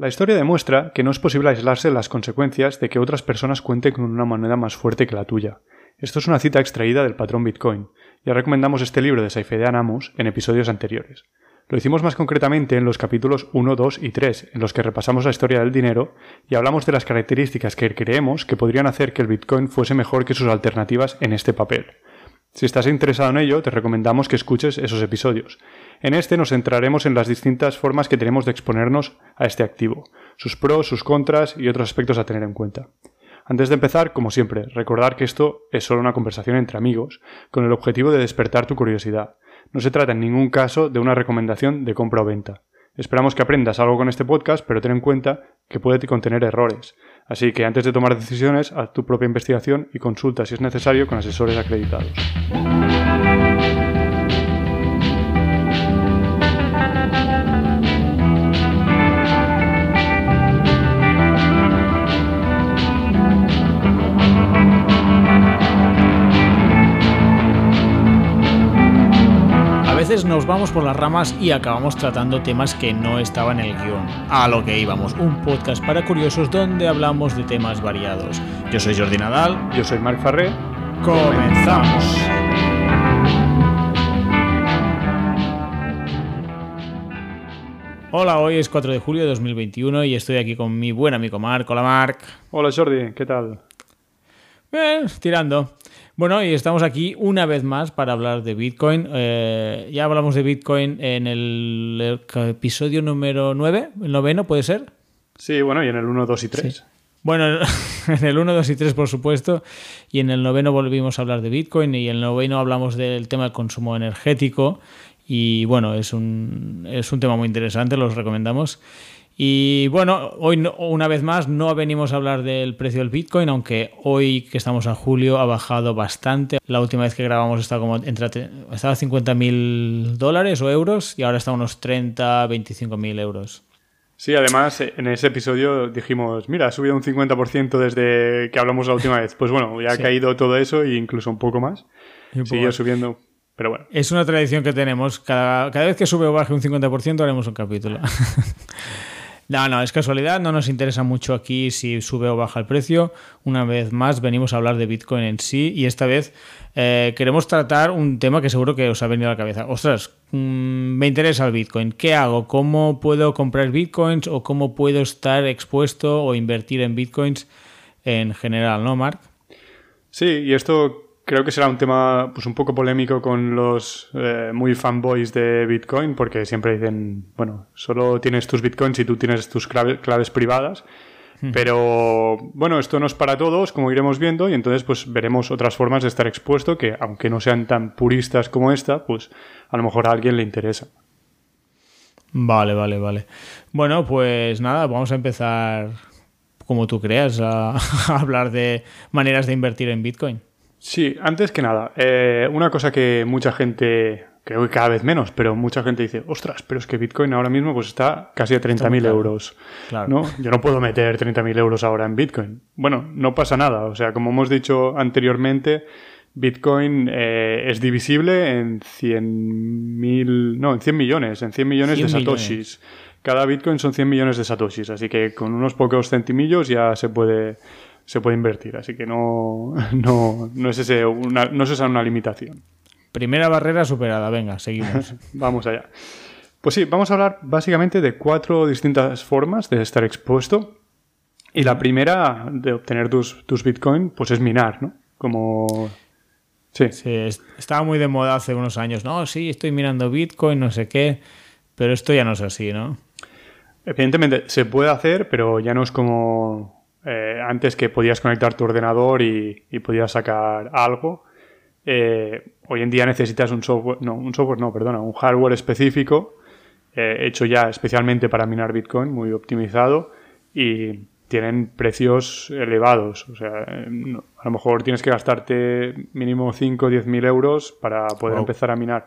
La historia demuestra que no es posible aislarse de las consecuencias de que otras personas cuenten con una moneda más fuerte que la tuya. Esto es una cita extraída del patrón Bitcoin. Ya recomendamos este libro de Saifedean Amos en episodios anteriores. Lo hicimos más concretamente en los capítulos 1, 2 y 3, en los que repasamos la historia del dinero y hablamos de las características que creemos que podrían hacer que el Bitcoin fuese mejor que sus alternativas en este papel. Si estás interesado en ello, te recomendamos que escuches esos episodios. En este nos centraremos en las distintas formas que tenemos de exponernos a este activo, sus pros, sus contras y otros aspectos a tener en cuenta. Antes de empezar, como siempre, recordar que esto es solo una conversación entre amigos, con el objetivo de despertar tu curiosidad. No se trata en ningún caso de una recomendación de compra o venta. Esperamos que aprendas algo con este podcast, pero ten en cuenta que puede contener errores. Así que antes de tomar decisiones, haz tu propia investigación y consulta si es necesario con asesores acreditados. Nos vamos por las ramas y acabamos tratando temas que no estaban en el guion. A lo que íbamos, un podcast para curiosos donde hablamos de temas variados. Yo soy Jordi Nadal. Yo soy Marc Farré. Comenzamos. Hola, hoy es 4 de julio de 2021 y estoy aquí con mi buen amigo Marc. Hola Marc. Hola Jordi, ¿qué tal? Bien, tirando. Bueno, y estamos aquí una vez más para hablar de Bitcoin. Eh, ya hablamos de Bitcoin en el, episodio número 9, el noveno, ¿puede ser? Sí, bueno, y en el 1, 2 y 3. Bueno, en el 1, 2 y 3, por supuesto. Y en el noveno volvimos a hablar de Bitcoin y en el noveno hablamos del tema del consumo energético. Y bueno, es un, es un tema muy interesante, los recomendamos. Y bueno, hoy una vez más no venimos a hablar del precio del Bitcoin, aunque hoy que estamos en julio ha bajado bastante. La última vez que grabamos estaba como entre estaba 50 mil dólares o euros y ahora está a unos 30, 25 mil euros. Sí, además en ese episodio dijimos, mira, ha subido un 50% desde que hablamos la última vez. Pues bueno, ya ha caído todo eso e incluso un poco más. Sigue subiendo. Pero bueno. Es una tradición que tenemos. Cada, cada vez que sube o baje un 50% haremos un capítulo. No, no, es casualidad, no nos interesa mucho aquí si sube o baja el precio. Una vez más venimos a hablar de Bitcoin en sí y esta vez eh, queremos tratar un tema que seguro que os ha venido a la cabeza. Ostras, mm, me interesa el Bitcoin. ¿Qué hago? ¿Cómo puedo comprar Bitcoins o cómo puedo estar expuesto o invertir en Bitcoins en general, ¿no, Mark? Sí, y esto creo que será un tema pues un poco polémico con los eh, muy fanboys de Bitcoin porque siempre dicen, bueno, solo tienes tus Bitcoins y tú tienes tus claves privadas. Hmm. Pero bueno, esto no es para todos, como iremos viendo, y entonces pues veremos otras formas de estar expuesto que, aunque no sean tan puristas como esta, pues a lo mejor a alguien le interesa. Vale, vale, vale. Bueno, pues nada, vamos a empezar como tú creas a hablar de maneras de invertir en Bitcoin. Sí, antes que nada, eh, una cosa que mucha gente, creo que cada vez menos, pero mucha gente dice, ostras, pero es que Bitcoin ahora mismo pues está casi a 30.000 euros. ¿no? Yo no puedo meter 30.000 euros ahora en Bitcoin. Bueno, no pasa nada. O sea, como hemos dicho anteriormente, Bitcoin eh, es divisible en 100.000, no, en 100 millones, en 100 millones de satoshis. Cada Bitcoin son 100 millones de satoshis, así que con unos pocos centimillos ya se puede se puede invertir. Así que no, no, no, es, ese una, no es esa una limitación. Primera barrera superada, venga, seguimos. vamos allá. Pues sí, vamos a hablar básicamente de cuatro distintas formas de estar expuesto. Y la primera de obtener tus, tus Bitcoin, pues es minar, ¿no? Como... Sí. sí. estaba muy de moda hace unos años. No, sí, estoy mirando Bitcoin, no sé qué, pero esto ya no es así, ¿no? Evidentemente se puede hacer, pero ya no es como eh, antes que podías conectar tu ordenador y, podías sacar algo. Eh, hoy en día necesitas un software, no, un software no, perdona, un hardware específico eh, hecho ya especialmente para minar Bitcoin, muy optimizado y tienen precios elevados. O sea, a lo mejor tienes que gastarte mínimo 5 o 10 mil euros para poder empezar a minar.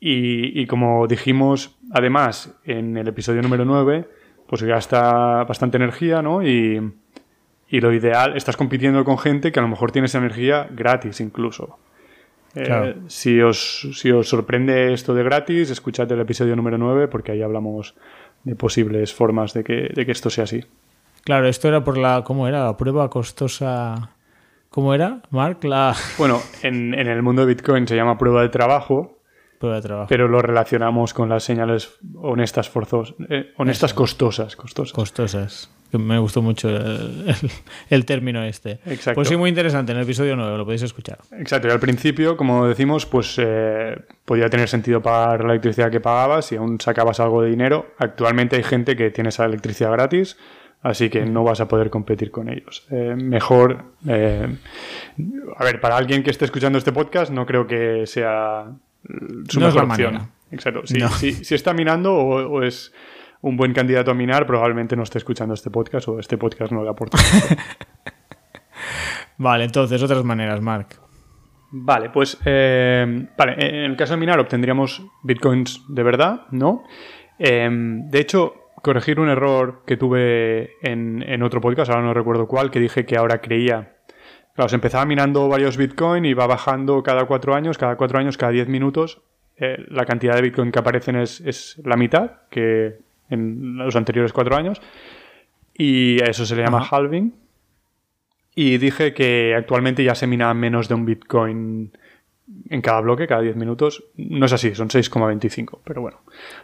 Y, y, como dijimos, además, en el episodio número 9, pues gasta bastante energía, ¿no? Y, lo ideal, estás compitiendo con gente que a lo mejor tiene esa energía gratis incluso. Eh, si, os, si os sorprende esto de gratis, escuchad el episodio número 9 porque ahí hablamos de posibles formas de que, de que esto sea así. Claro, esto era por la, ¿cómo era? La prueba costosa. ¿Cómo era, Mark? La Bueno, en, en el mundo de Bitcoin se llama prueba de trabajo, prueba de trabajo. pero lo relacionamos con las señales honestas forzosas, honestas costosas, costosas. Costosas. Me gustó mucho el, el- el término este. Exacto. Pues sí, muy interesante. En el episodio 9 lo podéis escuchar. Exacto, y al principio, como decimos, pues eh, podía tener sentido pagar la electricidad que pagabas y aún sacabas algo de dinero. Actualmente hay gente que tiene esa electricidad gratis, así que no vas a poder competir con ellos. Eh, mejor, eh, a ver, para alguien que esté escuchando este podcast, no creo que sea su No es mejor opción. manera. Exacto, si, No. si- si está minando o, o es un buen candidato a minar, probablemente no esté escuchando este podcast o este podcast no le aporta. Vale, entonces, otras maneras, Mark. Vale, pues eh, vale, en el caso de minar obtendríamos bitcoins de verdad, ¿no? Eh, de hecho, corregir un error que tuve en, en otro podcast, ahora no recuerdo cuál, que dije que ahora creía. Claro, se empezaba minando varios bitcoin y va bajando cada cuatro años, cada cuatro años, cada diez minutos. eh, la cantidad de bitcoin que aparecen es, es la mitad que en los anteriores cuatro años. Y a eso se le llama Ajá. halving. Y dije que actualmente ya se mina menos de un Bitcoin en cada bloque, cada 10 minutos. No es así, son 6,25. Pero bueno,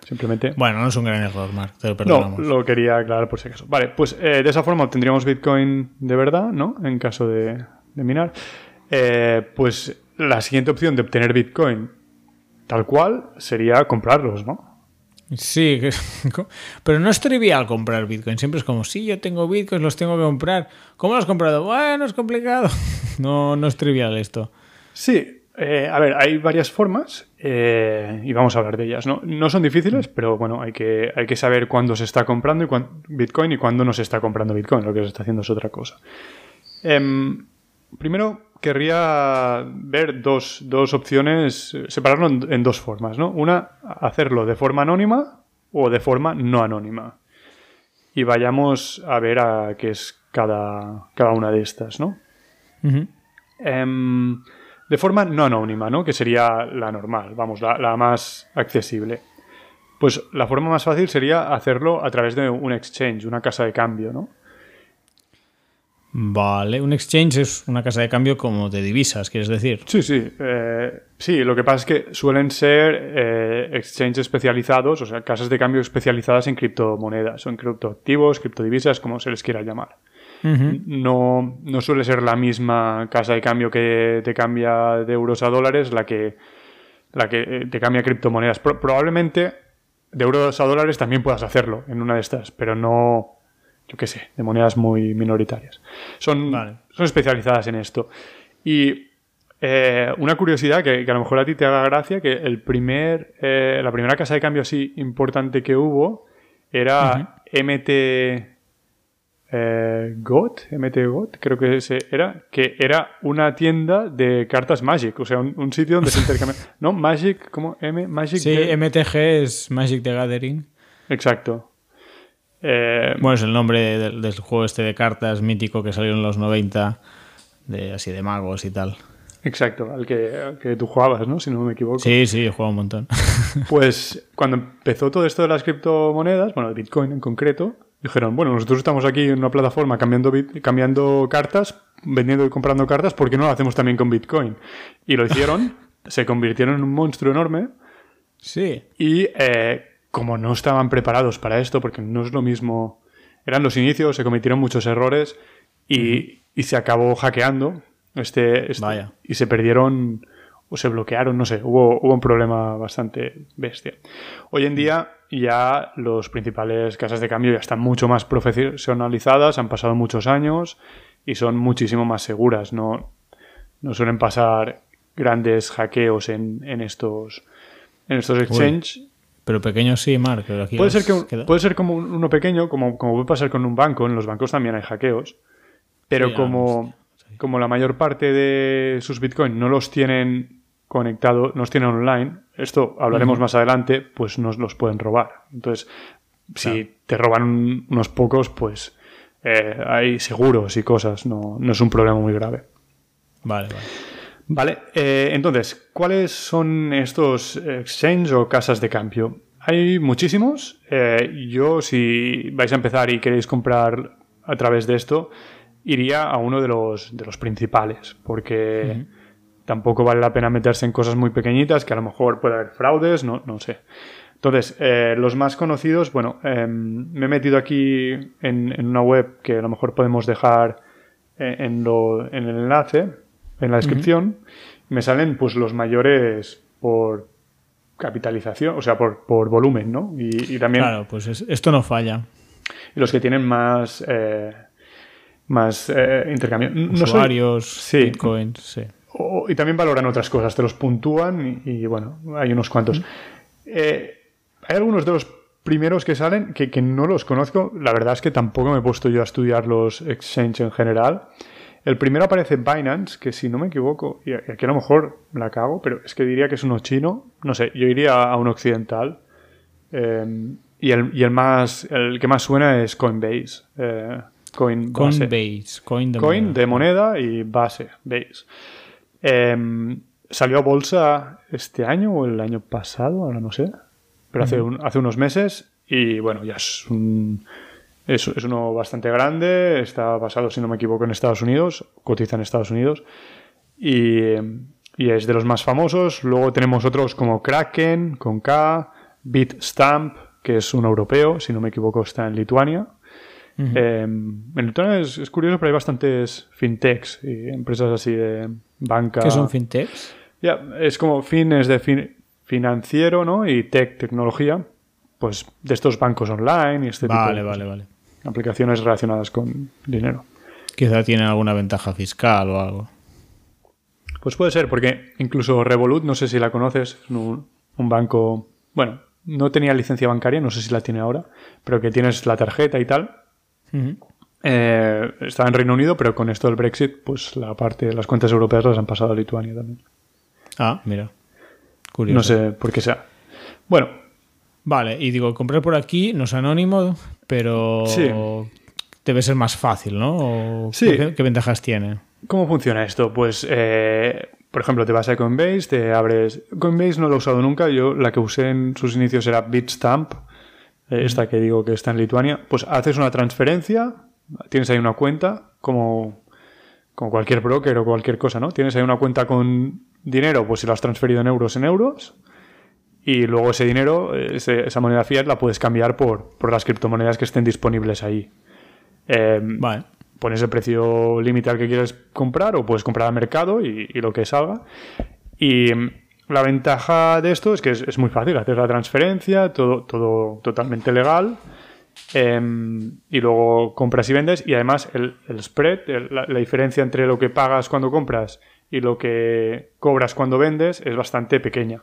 simplemente. Bueno, no es un gran error, Mark. Te lo No, perdonamos. lo quería aclarar por si acaso. Vale, pues eh, de esa forma obtendríamos Bitcoin de verdad, ¿no? En caso de, de minar. Eh, pues la siguiente opción de obtener Bitcoin tal cual sería comprarlos, ¿no? Sí, pero no es trivial comprar Bitcoin. Siempre es como, sí, yo tengo Bitcoin, los tengo que comprar. ¿Cómo los has comprado? Bueno, es complicado. No, no es trivial esto. Sí, eh, a ver, hay varias formas eh, y vamos a hablar de ellas. ¿no? no son difíciles, pero bueno, hay que, hay que saber cuándo se está comprando y Bitcoin y cuándo no se está comprando Bitcoin. Lo que se está haciendo es otra cosa. Em, primero, querría ver dos, dos opciones, separarlo en, en dos formas. ¿no? Una, hacerlo de forma anónima o de forma no anónima. Y vayamos a ver a qué es cada, cada una de estas, ¿no? Em, de forma no anónima, ¿no? Que sería la normal, vamos, la, la más accesible. Pues la forma más fácil sería hacerlo a través de un exchange, una casa de cambio, ¿no? Vale, un exchange es una casa de cambio como de divisas, quieres decir. Sí, sí. eh, sí, lo que pasa es que suelen ser eh, exchanges especializados, o sea, casas de cambio especializadas en criptomonedas, o en criptoactivos, criptodivisas, como se les quiera llamar. No, no suele ser la misma casa de cambio que te cambia de euros a dólares la que, la que eh, te cambia criptomonedas. Pro- probablemente de euros a dólares también puedas hacerlo en una de estas, pero no, yo qué sé, de monedas muy minoritarias. Son, Vale. son especializadas en esto. Y eh, una curiosidad que, que a lo mejor a ti te haga gracia, que el primer, eh, la primera casa de cambio así importante que hubo era MT eh, GOT, MT GOT, creo que ese era, que era una tienda de cartas Magic, o sea, un, un sitio donde se intercambia. ¿No? Magic, ¿cómo? M, Magic. Sí, de- MTG es Magic the Gathering. Exacto. Eh, Bueno, es el nombre del, del juego este de cartas mítico que salió en los 90, de, así de magos y tal. exacto, al que, al que tú jugabas, ¿no? Si no me equivoco. Sí, sí, he jugado un montón. Pues cuando empezó todo esto de las criptomonedas, bueno, de Bitcoin en concreto, dijeron, bueno, nosotros estamos aquí en una plataforma cambiando, bit- cambiando cartas, vendiendo y comprando cartas, ¿por qué no lo hacemos también con Bitcoin? Y lo hicieron, se convirtieron en un monstruo enorme sí. y eh, como no estaban preparados para esto, porque no es lo mismo, eran los inicios, se cometieron muchos errores y, y se acabó hackeando este, este- Vaya. y se perdieron o se bloquearon, no sé, hubo, hubo un problema bastante bestia. Hoy en día ya los principales casas de cambio ya están mucho más profesionalizadas, han pasado muchos años y son muchísimo más seguras, no, no suelen pasar grandes hackeos en, en estos en estos exchange. Pero pequeño sí, Mark. pero aquí Puede ser, que un- puede ser como un- uno pequeño, como, como puede pasar con un banco. En los bancos también hay hackeos. Pero Sí, como, como la mayor parte de sus bitcoins no los tienen conectados, no los tienen online, esto hablaremos más adelante, pues nos los pueden robar. Entonces, si te roban un- unos pocos, pues eh, hay seguros y cosas, no, no es un problema muy grave. Vale, vale. Vale, eh, entonces, ¿cuáles son estos exchange o casas de cambio? hay muchísimos. Eh, yo, si vais a empezar y queréis comprar a través de esto, iría a uno de los, de los principales, porque tampoco vale la pena meterse en cosas muy pequeñitas, que a lo mejor puede haber fraudes, no, no sé. Entonces, eh, los más conocidos, bueno, em, me he metido aquí en, una web que a lo mejor podemos dejar eh, en, lo, en el enlace, en la descripción. Me salen pues los mayores por capitalización, o sea, por, por volumen, ¿no? Y, también... Claro, pues esto no falla. Y los que tienen más... Eh, más intercambio. Usuarios, sí. bitcoins, sí. y también valoran otras cosas, te los puntúan y, bueno, hay unos cuantos. Eh, hay algunos de los primeros que salen que, no los conozco. La verdad es que tampoco me he puesto yo a estudiar los exchange en general. El primero aparece Binance, que si no me equivoco, y aquí a lo mejor la cago, pero es que diría que es uno chino. No sé, yo iría a un occidental. Em, y, el, más, el que más suena es Coinbase. Eh, Coinbase, coin de, coin moneda. de moneda y base, base. Em, salió a bolsa este año o el año pasado, ahora no sé pero hace, hace unos meses y bueno, ya es un... Es, uno bastante grande, está basado, si no me equivoco, en Estados Unidos, cotiza en Estados Unidos y, es de los más famosos. Luego tenemos otros como Kraken, con K, Bitstamp, que es un europeo, si no me equivoco, está en Lituania. Em, en Lituania es, curioso, pero hay bastantes fintechs y empresas así de banca. ¿Qué son fintechs? Ya, es como fines de fin, financiero ¿no? y tech, tecnología, pues de estos bancos online y este tipo de vale, vale. Aplicaciones relacionadas con dinero. Quizá tienen alguna ventaja fiscal o algo. Pues puede ser, porque incluso Revolut, no sé si la conoces, es un, banco, bueno, no tenía licencia bancaria, no sé si la tiene ahora, pero que tienes la tarjeta y tal. Eh, está en Reino Unido, pero con esto del Brexit, pues la parte, las cuentas europeas las han pasado a Lituania también. Ah, mira. No sé por qué sea. Bueno. Vale, y digo, comprar por aquí no es anónimo, pero debe ser más fácil, ¿no? sí. ¿qué, ventajas tiene? ¿Cómo funciona esto? Pues, eh, por ejemplo, te vas a Coinbase, te abres... Coinbase no lo he usado nunca, yo la que usé en sus inicios era Bitstamp, eh, esta que digo que está en Lituania. Pues haces una transferencia, tienes ahí una cuenta, como, como cualquier broker o cualquier cosa, ¿no? Tienes ahí una cuenta con dinero, pues si lo has transferido en euros, en euros. Y luego ese dinero, esa moneda fiat, la puedes cambiar por, las criptomonedas que estén disponibles ahí. Em, vale. Pones el precio límite al que quieres comprar o puedes comprar al mercado y, lo que salga. Y em, la ventaja de esto es que es, muy fácil hacer la transferencia, todo, todo totalmente legal. Em, y luego compras y vendes. Y además el, spread, la, diferencia entre lo que pagas cuando compras y lo que cobras cuando vendes es bastante pequeña,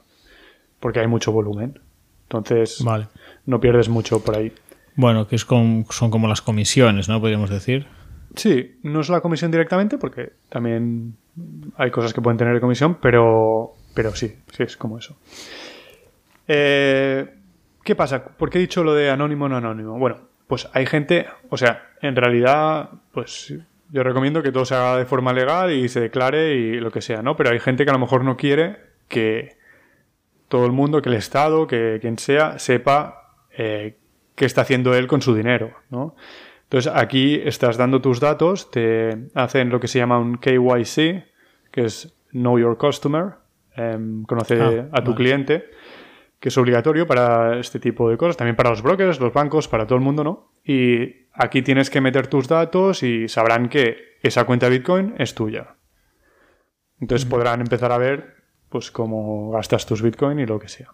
porque hay mucho volumen. Entonces, vale. no pierdes mucho por ahí. Bueno, que es son como las comisiones, ¿no? Podríamos decir. Sí, no es la comisión directamente, porque también hay cosas que pueden tener comisión, pero, pero sí, sí, es como eso. Eh, ¿Qué pasa? ¿Por qué he dicho lo de anónimo o no anónimo? Bueno, pues hay gente, o sea, en realidad, pues yo recomiendo que todo se haga de forma legal y se declare y lo que sea, ¿no? Pero hay gente que a lo mejor no quiere que todo el mundo, que el Estado, que quien sea, sepa eh, qué está haciendo él con su dinero, ¿no? Entonces aquí estás dando tus datos, te hacen lo que se llama un KYC, que es Know Your Customer, conoce ah, a tu cliente, que es obligatorio para este tipo de cosas, también para los brokers, los bancos, para todo el mundo, ¿no? Y aquí tienes que meter tus datos y sabrán que esa cuenta de Bitcoin es tuya. Entonces podrán empezar a ver pues cómo gastas tus Bitcoin y lo que sea.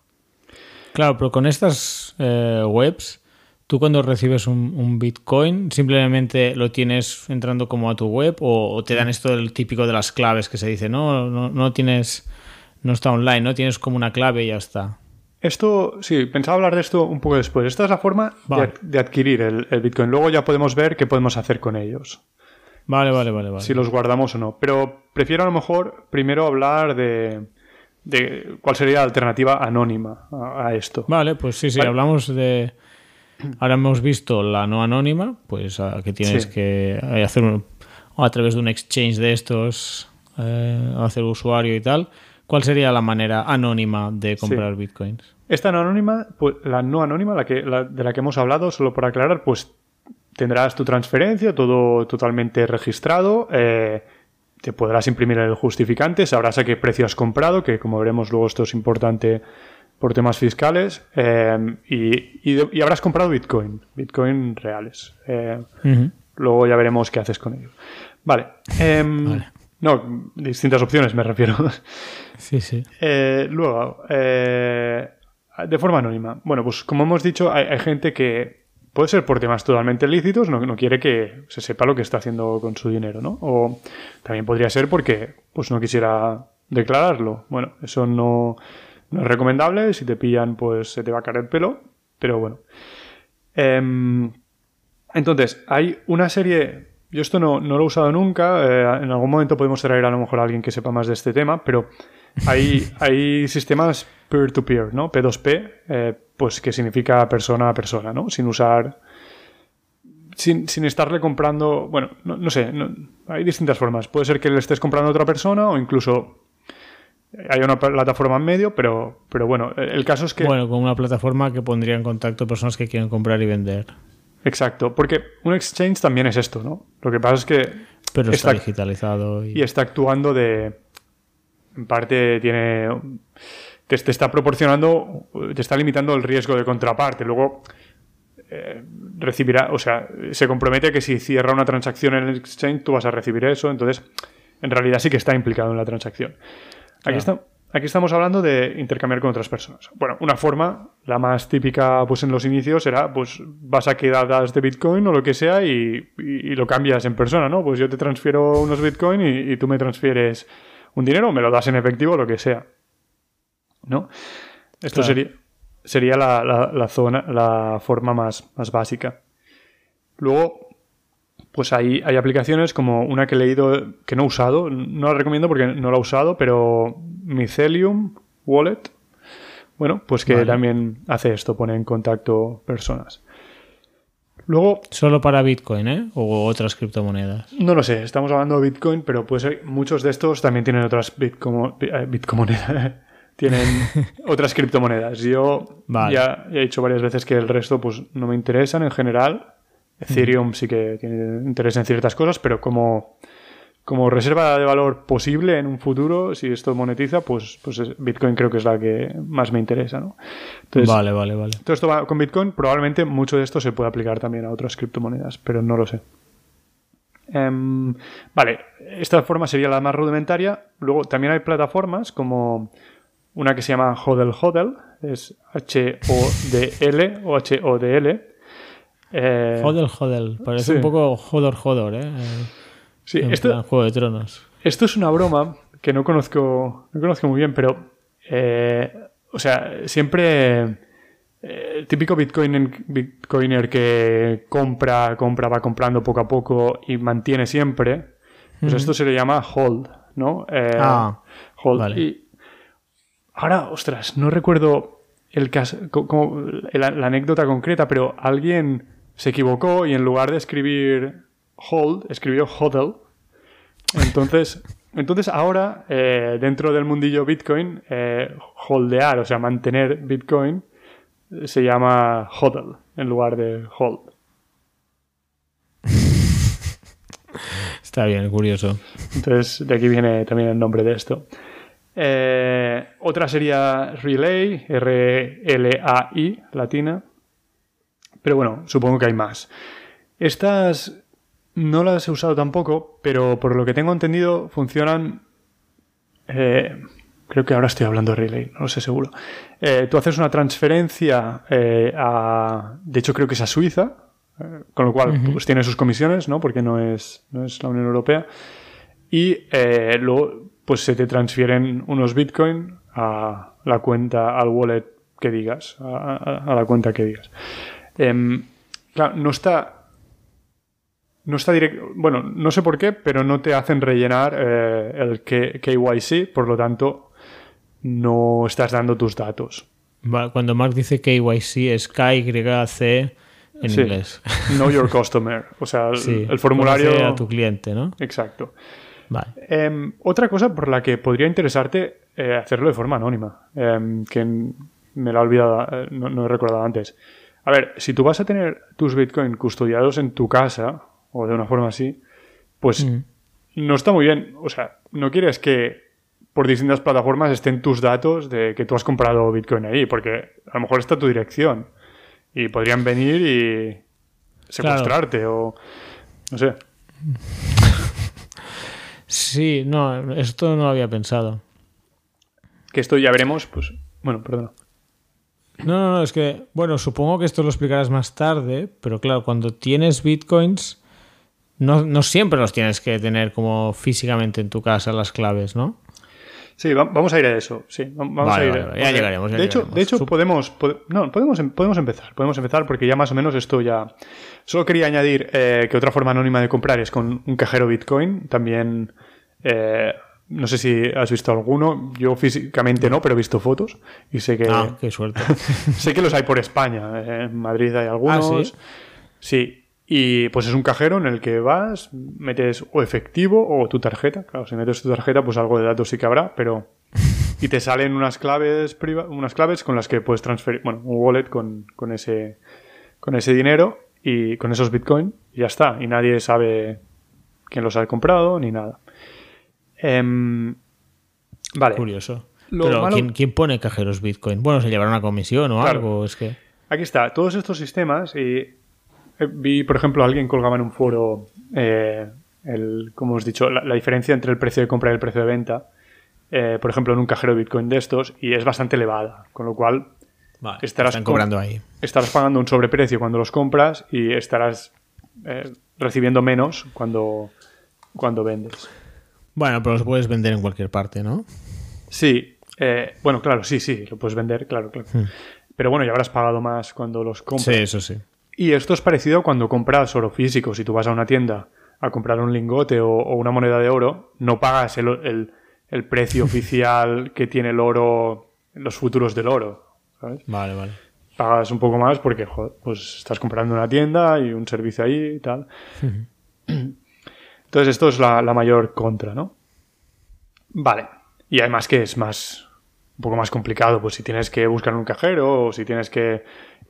Claro, pero con estas eh, webs, tú cuando recibes un, Bitcoin, simplemente lo tienes entrando como a tu web o, te dan esto del típico de las claves que se dice, no, no, no tienes, no está online, no tienes como una clave y ya está. Esto, sí, pensaba hablar de esto un poco después. Esta es la forma de, adquirir el, Bitcoin. Luego ya podemos ver qué podemos hacer con ellos. Vale, vale, vale, vale. Si los guardamos o no. Pero prefiero a lo mejor primero hablar de, cuál sería la alternativa anónima a, esto. Vale, pues sí, sí, hablamos de... Ahora hemos visto la no anónima, pues que tienes que hacer a través de un exchange de estos, eh, hacer usuario y tal. ¿Cuál sería la manera anónima de comprar bitcoins? Esta no anónima, pues la no anónima, la que, la, de la que hemos hablado, solo por aclarar, pues tendrás tu transferencia, todo totalmente registrado, eh, te podrás imprimir el justificante, sabrás a qué precio has comprado, que como veremos luego esto es importante por temas fiscales, eh, y, habrás comprado Bitcoin, Bitcoin reales. Eh, luego ya veremos qué haces con ellos. Vale. Em, no, distintas opciones me refiero. Sí, sí. luego, de forma anónima. Bueno, pues como hemos dicho, hay gente que Puede ser por temas totalmente lícitos, no, no quiere que se sepa lo que está haciendo con su dinero, ¿no? O también podría ser porque pues no quisiera declararlo. Bueno, eso no, es recomendable. Si te pillan, pues se te va a caer el pelo. Pero bueno. Em, entonces, hay una serie. Yo esto no, lo he usado nunca. Eh, en algún momento podemos traer a lo mejor a alguien que sepa más de este tema, pero hay, hay sistemas peer-to-peer, ¿no? P2P, eh, pues que significa persona a persona, ¿no? Sin usar... Sin, sin estarle comprando... Bueno, no, sé, hay distintas formas. Puede ser que le estés comprando a otra persona o incluso hay una plataforma en medio, pero, pero bueno, el caso es que... Bueno, con una plataforma que pondría en contacto personas que quieren comprar y vender. Exacto, porque un exchange también es esto, ¿no? Lo que pasa es que... Pero está, digitalizado. y está actuando de... En parte tiene te, está proporcionando, te está limitando el riesgo de contraparte. Luego eh, recibirá, o sea, se compromete que si cierra una transacción en el exchange, tú vas a recibir eso. Entonces, en realidad sí que está implicado en la transacción. Aquí, está, aquí estamos hablando de intercambiar con otras personas. Bueno, una forma, la más típica pues en los inicios, era pues vas a quedadas de Bitcoin o lo que sea y, lo cambias en persona, ¿no? Pues yo te transfiero unos Bitcoin y, y tú me transfieres un dinero me lo das en efectivo o lo que sea. ¿No? Esto sería, sería la, zona, la forma más, más básica. Luego, pues hay, hay aplicaciones como una que he leído que no he usado, no la recomiendo porque no la he usado, pero Mycelium Wallet, bueno, pues que también hace esto, pone en contacto personas. Luego. Solo para Bitcoin, ¿eh? O otras criptomonedas. No lo sé, estamos hablando de Bitcoin, pero puede ser, muchos de estos también tienen otras Bitcoin, eh, Bitcoin tienen otras criptomonedas. Yo ya, he dicho varias veces que el resto pues no me interesan en general. Ethereum sí que tiene interés en ciertas cosas, pero como, como reserva de valor posible en un futuro, si esto monetiza, pues, pues Bitcoin creo que es la que más me interesa. ¿no? vale, vale, vale. Todo esto va con Bitcoin. Probablemente mucho de esto se puede aplicar también a otras criptomonedas, pero no lo sé. Em, vale, esta forma sería la más rudimentaria. Luego también hay plataformas como una que se llama Hodel Hodel, es H-O-D-L o H-O-D-L. Eh, Hodel Hodel, parece un poco Hodor Hodor, ¿eh? Sí, esto, Juego de Tronos. Esto es una broma que no conozco, no conozco muy bien, pero, eh, o sea, siempre eh, el típico Bitcoin, Bitcoiner que compra, compra, va comprando poco a poco y mantiene siempre, pues esto se le llama hold, ¿no? ah, hold. Vale. Ahora, ostras, no recuerdo el caso, como, la, anécdota concreta, pero alguien se equivocó y en lugar de escribir hold, escribió hodl. Entonces, entonces ahora, eh, dentro del mundillo Bitcoin, eh, holdear, o sea, mantener Bitcoin, se llama hodl en lugar de hold. Está bien, curioso. Entonces, de aquí viene también el nombre de esto. Eh, otra sería Relay, R-L-A-I, latina. Pero bueno, supongo que hay más. Estas no las he usado tampoco, pero por lo que tengo entendido funcionan... Eh, creo que ahora estoy hablando de Relay, no lo sé seguro. Eh, tú haces una transferencia a... De hecho creo que es a Suiza, con lo cual pues tiene sus comisiones, ¿no? Porque no es, no es la Unión Europea. Y luego pues se te transfieren unos Bitcoin a la cuenta, al wallet que digas, a, la cuenta que digas. Em, claro, no está. No está directo. Bueno, no sé por qué, pero no te hacen rellenar eh, el KYC, por lo tanto, no estás dando tus datos. Cuando Mark dice KYC es KYC en inglés. Know your customer. O sea, el, formulario. a tu cliente, ¿no? Exacto. Em, otra cosa por la que podría interesarte eh, hacerlo de forma anónima, em, que me lo he olvidado, eh, no, no he recordado antes. A ver, si tú vas a tener tus Bitcoin custodiados en tu casa, o de una forma así, pues Mm. no está muy bien. O sea, no quieres que por distintas plataformas estén tus datos de que tú has comprado Bitcoin ahí, porque a lo mejor está tu dirección y podrían venir y secuestrarte o no sé. Sí, no, esto no lo había pensado. Que esto ya veremos, pues bueno, perdona. No, no, no, es que, bueno, supongo que esto lo explicarás más tarde, pero claro, cuando tienes bitcoins, no, no siempre los tienes que tener como físicamente en tu casa las claves, ¿no? Sí, va- vamos a ir a eso. Sí, va- vamos Vale, a ir. vale, vale, ya llegaremos, ya de hecho, de hecho podemos, pod- no, podemos, em- podemos empezar, podemos empezar porque ya más o menos esto ya. Solo quería añadir eh, que otra forma anónima de comprar es con un cajero Bitcoin. También, eh, no sé si has visto alguno. Yo físicamente no, pero he visto fotos y sé que Ah, qué suerte. sé que los hay por España. eh, En Madrid hay algunos. ¿Ah, sí? Sí. Y pues es un cajero en el que vas, metes o efectivo o tu tarjeta. Claro, si metes tu tarjeta, pues algo de datos sí que habrá, pero. Y te salen unas claves priva- unas claves con las que puedes transferir. Bueno, un wallet con, con ese. con ese dinero y con esos bitcoin. Y ya está. Y nadie sabe quién los ha comprado ni nada. Em, vale. Curioso. Lo Pero malo- ¿quién, quién pone cajeros bitcoin? Bueno, se llevará una comisión o Claro. algo, es que... Aquí está, todos estos sistemas y vi, por ejemplo, alguien colgaba en un foro, eh, el, como os he dicho, la, la diferencia entre el precio de compra y el precio de venta, eh, por ejemplo, en un cajero de Bitcoin de estos, y es bastante elevada, con lo cual Vale, Estarás están cobrando ahí. estarás pagando un sobreprecio cuando los compras y estarás eh, recibiendo menos cuando, cuando vendes. Bueno, pero los puedes vender en cualquier parte, ¿no? Sí, eh, bueno, claro, sí, sí, lo puedes vender, claro, claro. Pero bueno, ya habrás pagado más cuando los compras. Sí, eso sí. Y esto es parecido cuando compras oro físico. Si tú vas a una tienda a comprar un lingote o, o una moneda de oro, no pagas el, el- el precio oficial que tiene el oro, los futuros del oro. ¿sabes? Vale, vale. Pagas un poco más porque joder, pues estás comprando una tienda y un servicio ahí y tal. Entonces esto es la, la mayor contra, ¿no? Vale. Y además que es más un poco más complicado, pues si tienes que buscar un cajero o si tienes que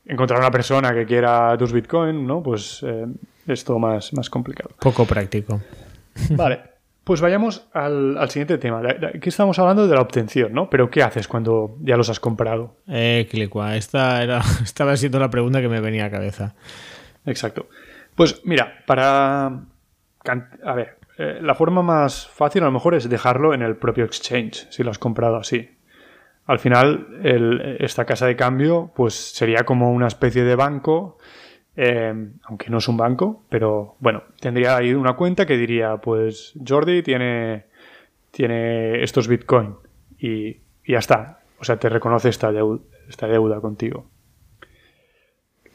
encontrar una persona que quiera tus bitcoin, ¿no? Pues eh, es todo más, más complicado. Poco práctico. Vale, pues vayamos al, al siguiente tema. Aquí estamos hablando de la obtención, ¿no? Pero ¿qué haces cuando ya los has comprado? Eh, Clicua, esta era, estaba siendo la pregunta que me venía a cabeza. Exacto. Pues mira, para... A ver, eh, la forma más fácil a lo mejor es dejarlo en el propio exchange, si lo has comprado así. Al final, esta casa de cambio, pues sería como una especie de banco, eh, aunque no es un banco, pero bueno, tendría ahí una cuenta que diría, pues Jordi tiene, tiene estos bitcoin y, ya está. O sea, te reconoce esta, deu- esta deuda contigo.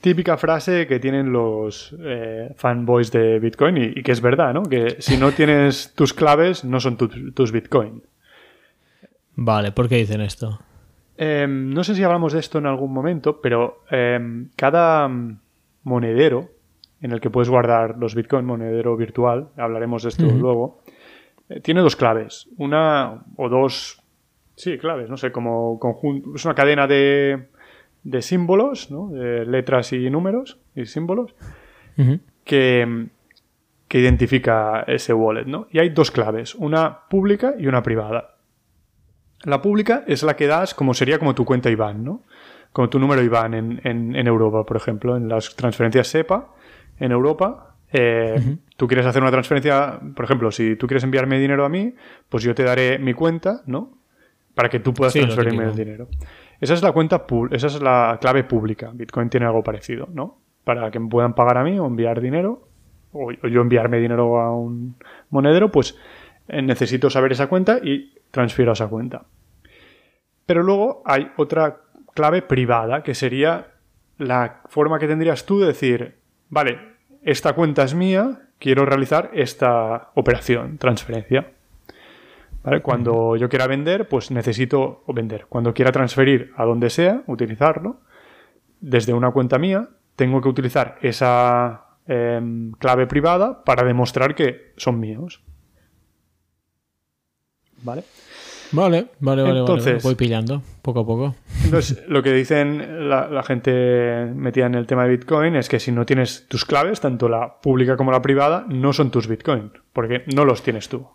Típica frase que tienen los eh, fanboys de Bitcoin y, que es verdad, ¿no? Que si no tienes tus claves, no son tu- tus Bitcoin. Vale, ¿por qué dicen esto? Eh, no sé si hablamos de esto en algún momento, pero eh, cada mm, monedero en el que puedes guardar los Bitcoin, monedero virtual, hablaremos de esto luego, eh, tiene dos claves. Una o dos, sí, claves, no sé, como conjunto, es una cadena de, de símbolos, ¿no? De letras y números y símbolos que, que identifica ese wallet, ¿no? Y hay dos claves, una pública y una privada. La pública es la que das como sería como tu cuenta IBAN, ¿no? Como tu número IBAN en, en- en Europa, por ejemplo, en las transferencias SEPA en Europa. eh, Tú quieres hacer una transferencia, por ejemplo, si tú quieres enviarme dinero a mí, pues yo te daré mi cuenta, ¿no? Para que tú puedas Sí, transferirme el dinero. Esa es la cuenta, esa es la clave pública. Bitcoin tiene algo parecido, ¿no? Para que me puedan pagar a mí o enviar dinero, o, o yo enviarme dinero a un monedero, pues eh, necesito saber esa cuenta y transfiero a esa cuenta. Pero luego hay otra clave privada, que sería la forma que tendrías tú de decir, vale, esta cuenta es mía, quiero realizar esta operación, transferencia. ¿Vale? Cuando yo quiera vender, pues necesito vender. Cuando quiera transferir a donde sea, utilizarlo, desde una cuenta mía, tengo que utilizar esa em, clave privada para demostrar que son míos. ¿Vale? Vale, vale, vale. Entonces- vale. voy pillando poco a poco. Entonces, lo que dicen la, la gente metida en el tema de Bitcoin es que si no tienes tus claves, tanto la pública como la privada, no son tus Bitcoin, porque no los tienes tú.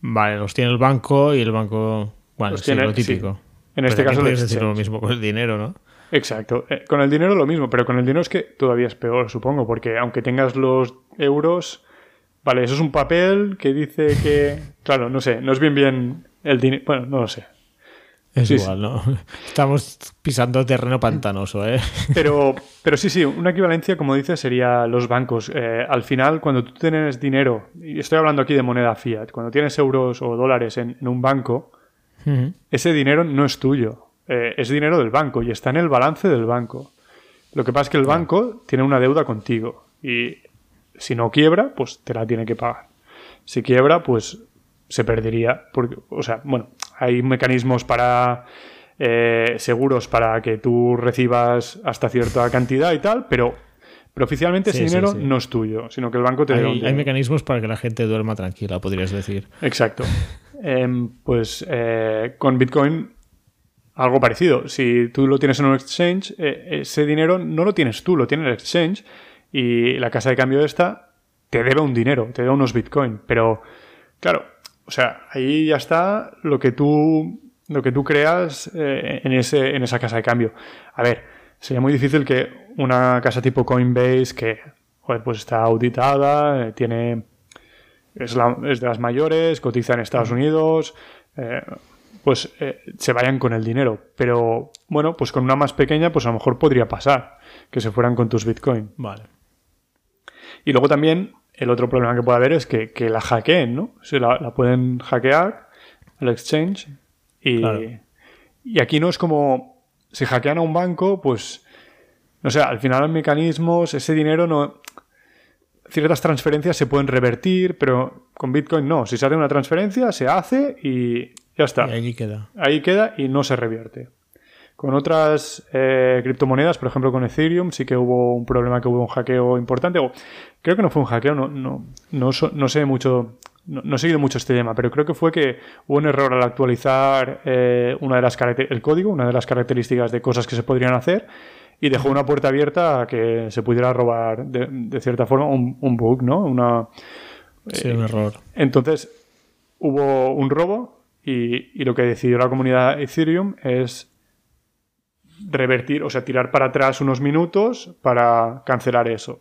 Vale, los tiene el banco y el banco. Bueno, sí, tiene- lo típico. sí. En este caso, puedes decir lo mismo con el dinero, ¿no? Exacto. Eh, con el dinero lo mismo, pero con el dinero es que todavía es peor, supongo, porque aunque tengas los euros, vale, eso es un papel que dice que, claro, no sé, no es bien bien el dinero, bueno, no lo sé. Es Sí, igual, ¿no? Estamos pisando terreno pantanoso, ¿eh? Pero, pero sí, sí, una equivalencia, como dices, sería los bancos. Eh, al final, cuando tú tienes dinero, y estoy hablando aquí de moneda fiat, cuando tienes euros o dólares en, en un banco, ese dinero no es tuyo, eh, es dinero del banco y está en el balance del banco. Lo que pasa es que el banco tiene una deuda contigo y si no quiebra, pues te la tiene que pagar. Si quiebra, pues se perdería. Porque, o sea, bueno, hay mecanismos para eh, seguros para que tú recibas hasta cierta cantidad y tal, pero, pero oficialmente Sí, ese dinero sí. no es tuyo, sino que el banco te Hay, hay mecanismos para que la gente duerma tranquila, podrías decir. Exacto. Em, pues eh, con Bitcoin algo parecido. Si tú lo tienes en un exchange, eh, ese dinero no lo tienes tú, lo tiene el exchange y la casa de cambio esta te debe un dinero, te debe unos Bitcoin. Pero, claro, o sea, ahí ya está lo que tú, lo que tú creas eh, en, ese, en esa casa de cambio. A ver, sería muy difícil que una casa tipo Coinbase, que joder, pues está auditada, eh, tiene es, la- es de las mayores, cotiza en Estados Unidos, eh, pues eh, se vayan con el dinero. Pero bueno, pues con una más pequeña, pues a lo mejor podría pasar que se fueran con tus Bitcoin. Vale. Y luego también el otro problema que puede haber es que, que la hackeen, ¿no? Se la, la pueden hackear al exchange y, Claro. y aquí no es como si hackean a un banco, pues no sé, al final hay mecanismos, ese dinero no ciertas transferencias se pueden revertir, pero con Bitcoin no, si se hace una transferencia se hace y ya está Y allí queda. ahí queda y no se revierte. Con otras eh, criptomonedas, por ejemplo con Ethereum, sí que hubo un problema que hubo un hackeo importante. O creo que no fue un hackeo, no, no, no, sé mucho, no, no he seguido mucho este tema, pero creo que fue que hubo un error al actualizar eh, una de las el código, una de las características de cosas que se podrían hacer y dejó una puerta abierta a que se pudiera robar de, de cierta forma un, un bug, ¿no? Una, Sí, un error. entonces, hubo un robo y, y lo que decidió la comunidad Ethereum es revertir, o sea, tirar para atrás unos minutos para cancelar eso.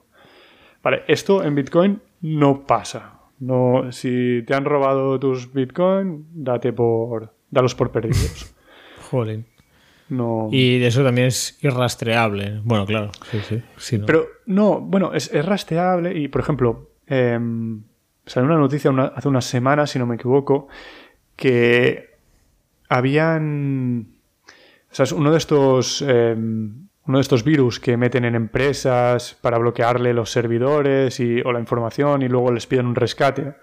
Vale, esto en Bitcoin no pasa. No, si te han robado tus Bitcoin, date por, dalos por perdidos. Jolín. No. Y de eso también es irrastreable. Bueno, claro. Sí, sí. Sí, ¿no? Pero no, bueno, es, es rastreable y, por ejemplo, em, salió una noticia una- hace unas semanas, si no me equivoco, que habían... O sea, es uno de estos... em, uno de estos virus que meten en empresas para bloquearle los servidores y, o la información y luego les piden un rescate.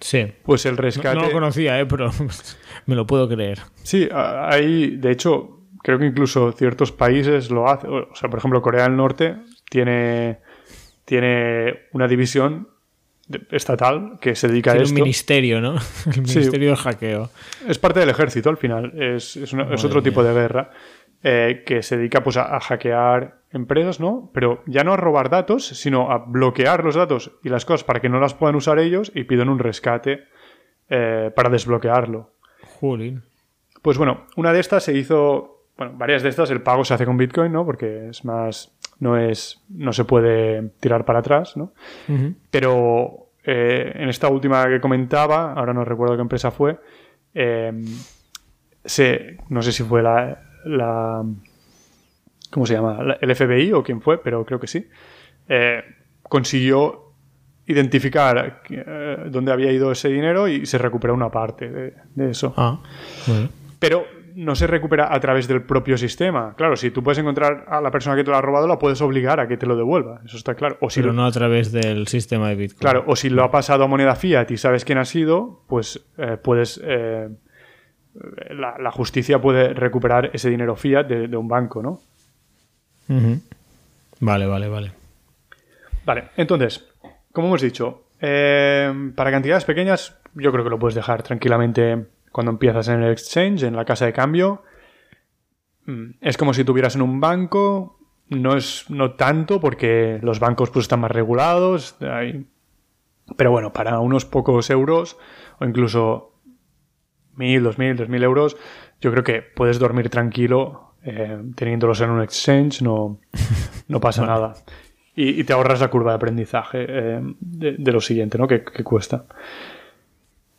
sí. Pues el rescate... no lo conocía, ¿eh? pero me lo puedo creer. Sí, hay, de hecho, creo que incluso ciertos países lo hacen. O sea, por ejemplo, Corea del Norte tiene, tiene una división estatal que se dedica Tiene a un esto. ministerio, ¿no? El ministerio del hackeo. Es parte del ejército al final, es, es, una- es Madre otro tipo de guerra eh, que se dedica pues, a, a hackear empresas, ¿no? Pero ya no a robar datos, sino a bloquear los datos y las cosas para que no las puedan usar ellos y piden un rescate eh, para desbloquearlo. Jolín. Pues bueno, una de estas se hizo, bueno, varias de estas el pago se hace con Bitcoin, ¿no? Porque es más, no es, no se puede tirar para atrás, ¿no? Pero eh, en esta última que comentaba, ahora no recuerdo qué empresa fue, eh, se, no sé si fue la, la ¿cómo se llama? La- el FBI o quién fue, pero creo que sí, eh, consiguió identificar eh, dónde había ido ese dinero y se recuperó una parte de, de eso. Ah, bueno. Pero no se recupera a través del propio sistema. Claro, si tú puedes encontrar a la persona que te lo ha robado, la puedes obligar a que te lo devuelva. Eso está claro. O si Pero lo- no a través del sistema de Bitcoin. Claro, o si lo ha pasado a moneda fiat y sabes quién ha sido, pues eh, puedes. eh, la, la justicia puede recuperar ese dinero fiat de, de un banco, ¿no? Vale, vale, vale. Vale, entonces, como hemos dicho, eh, para cantidades pequeñas, yo creo que lo puedes dejar tranquilamente cuando empiezas en el exchange, en la casa de cambio, mm, es como si tuvieras en un banco, no es no tanto porque los bancos pues están más regulados, pero bueno, para unos pocos euros o incluso mil, dos mil, tres mil euros, yo creo que puedes dormir tranquilo eh, teniéndolos en un exchange, no, no pasa nada. Y, te ahorras la curva de aprendizaje eh, de, lo siguiente, ¿no? Que, cuesta.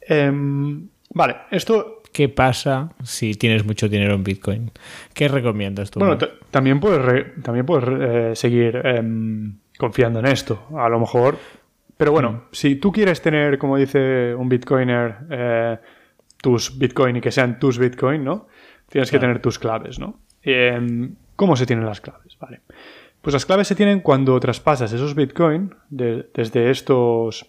Em, vale, esto ¿Qué pasa si tienes mucho dinero en Bitcoin? ¿Qué recomiendas tú? Bueno, también puedes, también puedes eh, seguir em, confiando en esto. A lo mejor. Pero bueno, mm. si tú quieres tener, como dice un Bitcoiner, eh, tus Bitcoin y que sean tus Bitcoin, ¿no? Tienes que tener tus claves, ¿no? Em, ¿Cómo se tienen las claves? Vale. Pues las claves se tienen cuando traspasas esos Bitcoin desde estos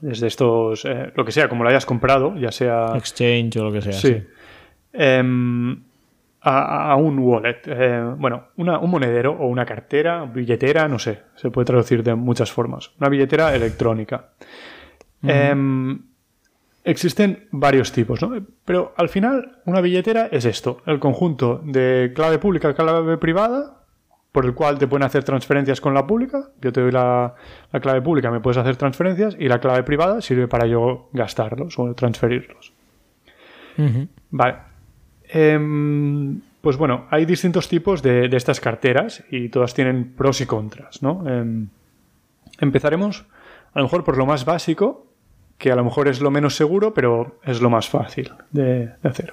desde estos, eh, lo que sea, como lo hayas comprado, ya sea... Exchange o lo que sea. Sí. Em, a, un wallet. Eh, bueno, un monedero o una cartera, billetera, no sé, se puede traducir de muchas formas. Una billetera electrónica. Em, existen varios tipos, ¿no? Pero al final, una billetera es esto, el conjunto de clave pública clave privada por el cual te pueden hacer transferencias con la pública. Yo te doy la, clave pública, me puedes hacer transferencias y la clave privada sirve para yo gastarlos o transferirlos. Vale. Em, pues bueno, hay distintos tipos de, estas carteras y todas tienen pros y contras, ¿no? Em, empezaremos a lo mejor por lo más básico, que a lo mejor es lo menos seguro, pero es lo más fácil de, hacer.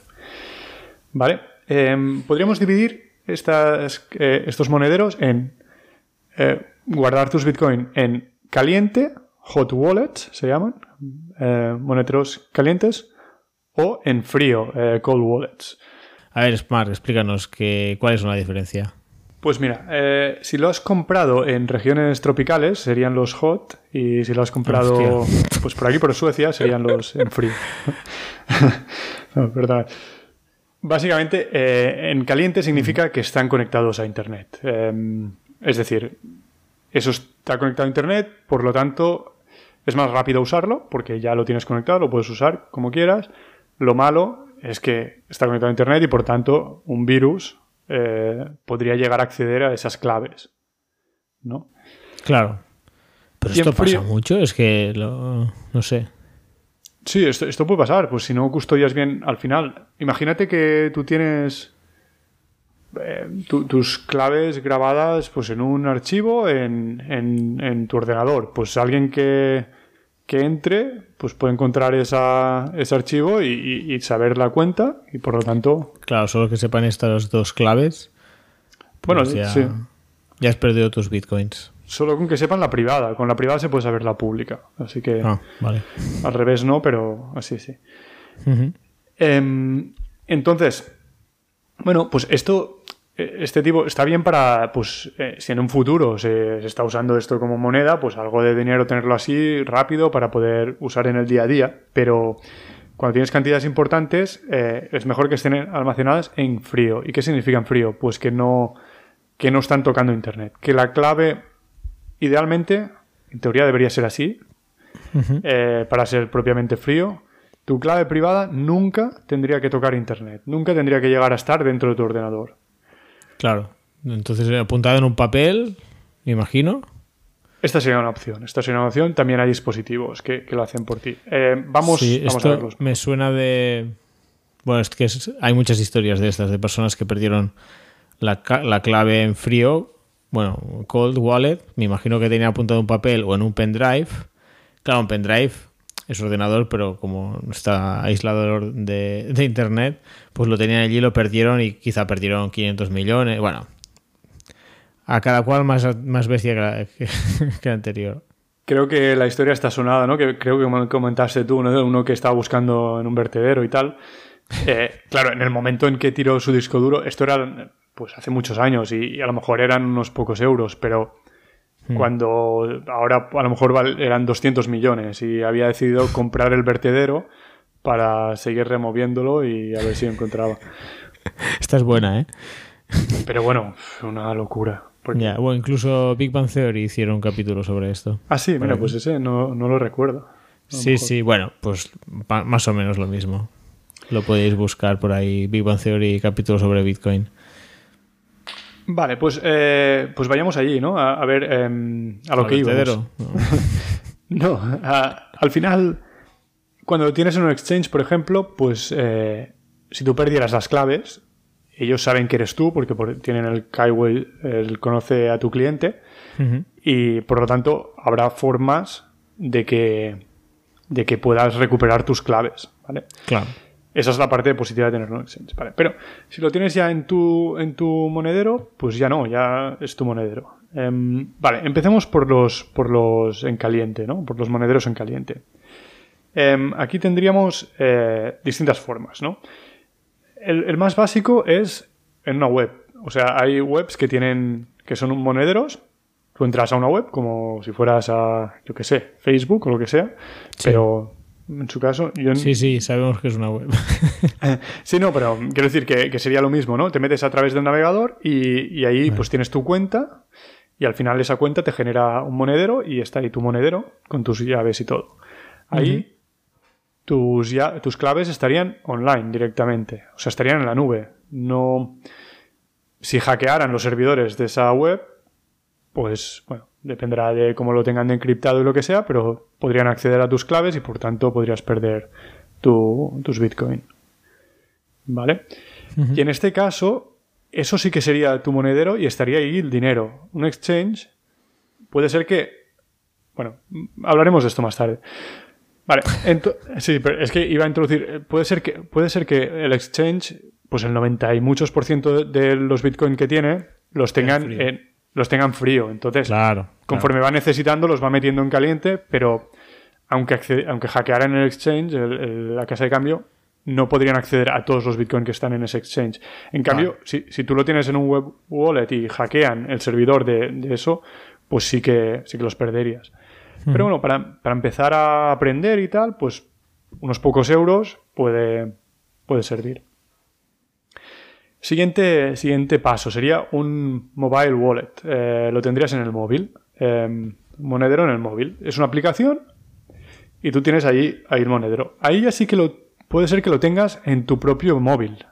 ¿Vale? Em, podríamos dividir estas, eh, estos monederos en eh, guardar tus Bitcoin en caliente, hot wallets se llaman, eh, monederos calientes, o en frío, cold wallets. A ver, Smart, explícanos que, cuál es una diferencia. Pues mira, si lo has comprado en regiones tropicales serían los hot y si lo has comprado pues por aquí por Suecia serían los en frío. no, perdón. Básicamente, eh, en caliente significa que están conectados a Internet. Em, es decir, eso está conectado a Internet, por lo tanto, es más rápido usarlo, porque ya lo tienes conectado, lo puedes usar como quieras. Lo malo es que está conectado a Internet y, por tanto, un virus eh, podría llegar a acceder a esas claves. ¿No? Claro. Pero esto pasa mucho, es que no sé. Sí, esto, puede pasar. Pues si no custodias bien al final. Imagínate que tú tienes eh, tus claves grabadas pues en un archivo en, tu ordenador. Pues alguien que, entre pues puede encontrar esa, ese archivo y, saber la cuenta y por lo tanto... Claro, solo que sepan estas dos claves. Bueno, pues sí. Ya has perdido tus bitcoins. Solo con que sepan la privada. Con la privada se puede saber la pública. Así que. Ah, vale. Al revés no, pero así sí. Em, entonces, bueno, pues esto. Eh, este tipo está bien para, pues, eh, si en un futuro se, está usando esto como moneda, pues algo de dinero tenerlo así rápido para poder usar en el día a día. Pero cuando tienes cantidades importantes, eh, es mejor que estén almacenadas en frío. ¿Y qué significa en frío? Pues que no, que no están tocando Internet. Que la clave Idealmente, en teoría debería ser así, eh, para ser propiamente frío. Tu clave privada nunca tendría que tocar Internet, nunca tendría que llegar a estar dentro de tu ordenador. Claro, entonces eh, apuntado en un papel, me imagino. Esta sería una opción. Esta sería una opción. También hay dispositivos que, lo hacen por ti. Eh, vamos, a verlos. Me suena de. Bueno, es que hay muchas historias de estas, de personas que perdieron la, la clave en frío bueno, Cold Wallet, me imagino que tenía apuntado un papel o en un pendrive. Claro, un pendrive es ordenador, pero como está aislado de, internet, pues lo tenían allí, lo perdieron y quizá perdieron 500 millones. Bueno, a cada cual más, más bestia que, que, anterior. Creo que la historia está sonada, ¿no? Que creo que comentaste tú, ¿no? Uno que estaba buscando en un vertedero y tal. Eh, claro, en el momento en que tiró su disco duro, esto era pues hace muchos años y, a lo mejor eran unos pocos euros, pero hmm. cuando ahora a lo mejor eran 200 millones y había decidido comprar el vertedero para seguir removiéndolo y a ver si encontraba. Esta es buena, ¿eh? Pero bueno, una locura. o incluso Big Bang Theory hicieron un capítulo sobre esto. Ah, sí, mira, pues ese no, lo recuerdo. Sí, sí, bueno, pues más o menos lo mismo. lo podéis buscar por ahí, Big Bang Theory, capítulo sobre Bitcoin. Vale, pues, eh, pues vayamos allí, ¿no? A, ver em, a lo que íbamos. No, al final, cuando tienes en un exchange, por ejemplo, pues eh, si tú perdieras las claves, ellos saben que eres tú porque tienen el Kaiway, él conoce a tu cliente y por lo tanto habrá formas de que, de que puedas recuperar tus claves, ¿vale? Claro. Esa es la parte positiva de tener un exchange, ¿vale? Pero si lo tienes ya en tu, en tu monedero, pues ya no, ya es tu monedero. Em, vale, empecemos por los, por los en caliente, ¿no? Por los monederos en caliente. Em, aquí tendríamos eh, distintas formas, ¿no? El, más básico es en una web. O sea, hay webs que tienen que son monederos. Tú entras a una web como si fueras a, yo qué sé, Facebook o lo que sea, pero en su caso. Yo... Sí, sí, sabemos que es una web. sí, no, pero quiero decir que, sería lo mismo, ¿no? Te metes a través del navegador y, ahí pues tienes tu cuenta y al final esa cuenta te genera un monedero y está ahí tu monedero con tus llaves y todo. Ahí tus, ya, tus claves estarían online directamente, o sea, estarían en la nube. No. Si hackearan los servidores de esa web, pues bueno, dependerá de cómo lo tengan encriptado y lo que sea, pero podrían acceder a tus claves y por tanto podrías perder tus Bitcoin. ¿Vale? Y en este caso, eso sí que sería tu monedero y estaría ahí el dinero. Un exchange puede ser que... Bueno, hablaremos de esto más tarde. Vale, sí, pero es que iba a introducir... Eh, puede ser que, puede ser que el exchange, pues el 90 y muchos por ciento de los bitcoin que tiene, los tengan, en, los tengan frío. Entonces, claro, conforme va necesitando, los va metiendo en caliente, pero aunque, aunque hackearan el exchange, la casa de cambio, no podrían acceder a todos los bitcoins que están en ese exchange. En cambio, si, tú lo tienes en un web wallet y hackean el servidor de, eso, pues sí que, sí que los perderías. Pero bueno, para, empezar a aprender y tal, pues unos pocos euros puede, puede servir. Siguiente, siguiente paso sería un mobile wallet. Eh, lo tendrías en el móvil. Em, monedero en el móvil. Es una aplicación y tú tienes ahí, ahí el monedero. Ahí ya sí que lo puede ser que lo tengas en tu propio móvil.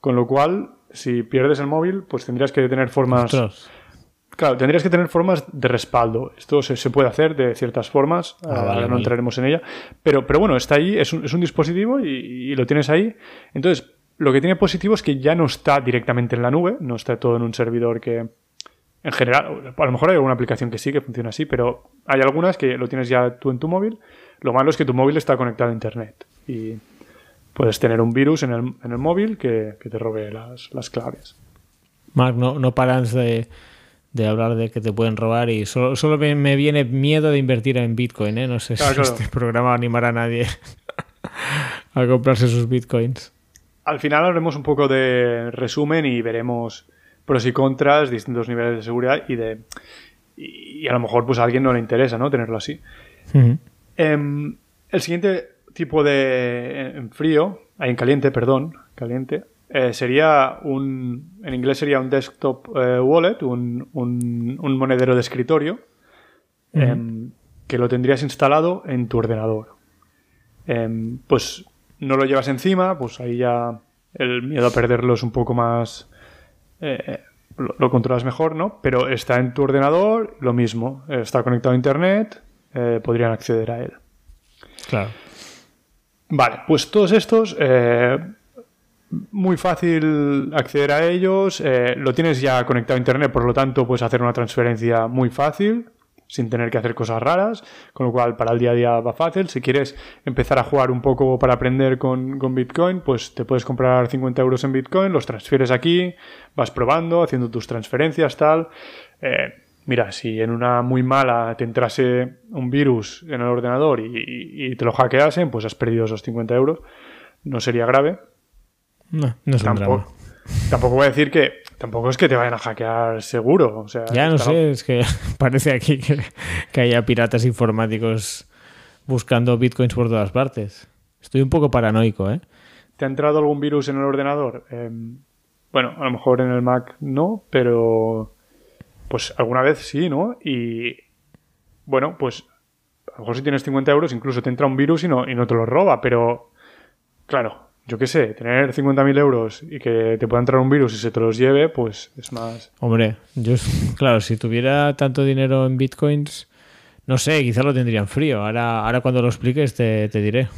Con lo cual, si pierdes el móvil, pues tendrías que tener formas. Claro, tendrías que tener formas de respaldo. Esto se, puede hacer de ciertas formas. Ah, ahora no entraremos en ella. Pero, pero bueno, está ahí, es un, es un dispositivo y, lo tienes ahí. Entonces, lo que tiene positivo es que ya no está directamente en la nube, no está todo en un servidor que. En general, a lo mejor hay alguna aplicación que sí que funciona así, pero hay algunas que lo tienes ya tú en tu móvil. Lo malo es que tu móvil está conectado a internet. Y puedes tener un virus en el, en el móvil que, te robe las, las claves. Mark, no, no paras de, hablar de que te pueden robar y solo, solo me, viene miedo de invertir en Bitcoin. ¿eh? No sé si este programa animará a nadie a comprarse sus Bitcoins. Al final haremos un poco de resumen y veremos pros y contras, distintos niveles de seguridad y de y, a lo mejor pues a alguien no le interesa no tenerlo así. Em, el siguiente tipo de en frío, en caliente, perdón, caliente, eh, sería un, en inglés sería un desktop eh, wallet, un, un, monedero de escritorio, em, que lo tendrías instalado en tu ordenador. Em, pues no lo llevas encima, pues ahí ya el miedo a perderlo es un poco más... Eh, lo, lo, controlas mejor, ¿no? Pero está en tu ordenador, lo mismo, está conectado a Internet, podrían acceder a él. Claro. Vale, pues todos estos, eh, muy fácil acceder a ellos, eh, lo tienes ya conectado a Internet, por lo tanto puedes hacer una transferencia muy fácil, sin tener que hacer cosas raras, con lo cual para el día a día va fácil. Si quieres empezar a jugar un poco para aprender con, Bitcoin, pues te puedes comprar 50 euros en Bitcoin, los transfieres aquí, vas probando, haciendo tus transferencias, tal. Eh, mira, si en una muy mala te entrase un virus en el ordenador y, te lo hackeasen, pues has perdido esos 50 euros. No sería grave. No, no es tampoco, tampoco voy a decir que tampoco es que te vayan a hackear seguro. O sea, ya no sé, es que parece aquí que, haya piratas informáticos buscando bitcoins por todas partes. Estoy un poco paranoico, ¿eh? ¿Te ha entrado algún virus en el ordenador? Em, bueno, a lo mejor en el Mac no, pero pues alguna vez sí, ¿no? Y bueno, pues a lo mejor si tienes 50 euros incluso te entra un virus y no, y no te lo roba, pero claro, yo qué sé, tener 50.000 euros y que te pueda entrar un virus y se te los lleve, pues es más... Hombre, yo, claro, si tuviera tanto dinero en bitcoins, no sé, quizá lo tendría en frío. Ahora, ahora cuando lo expliques te, diré.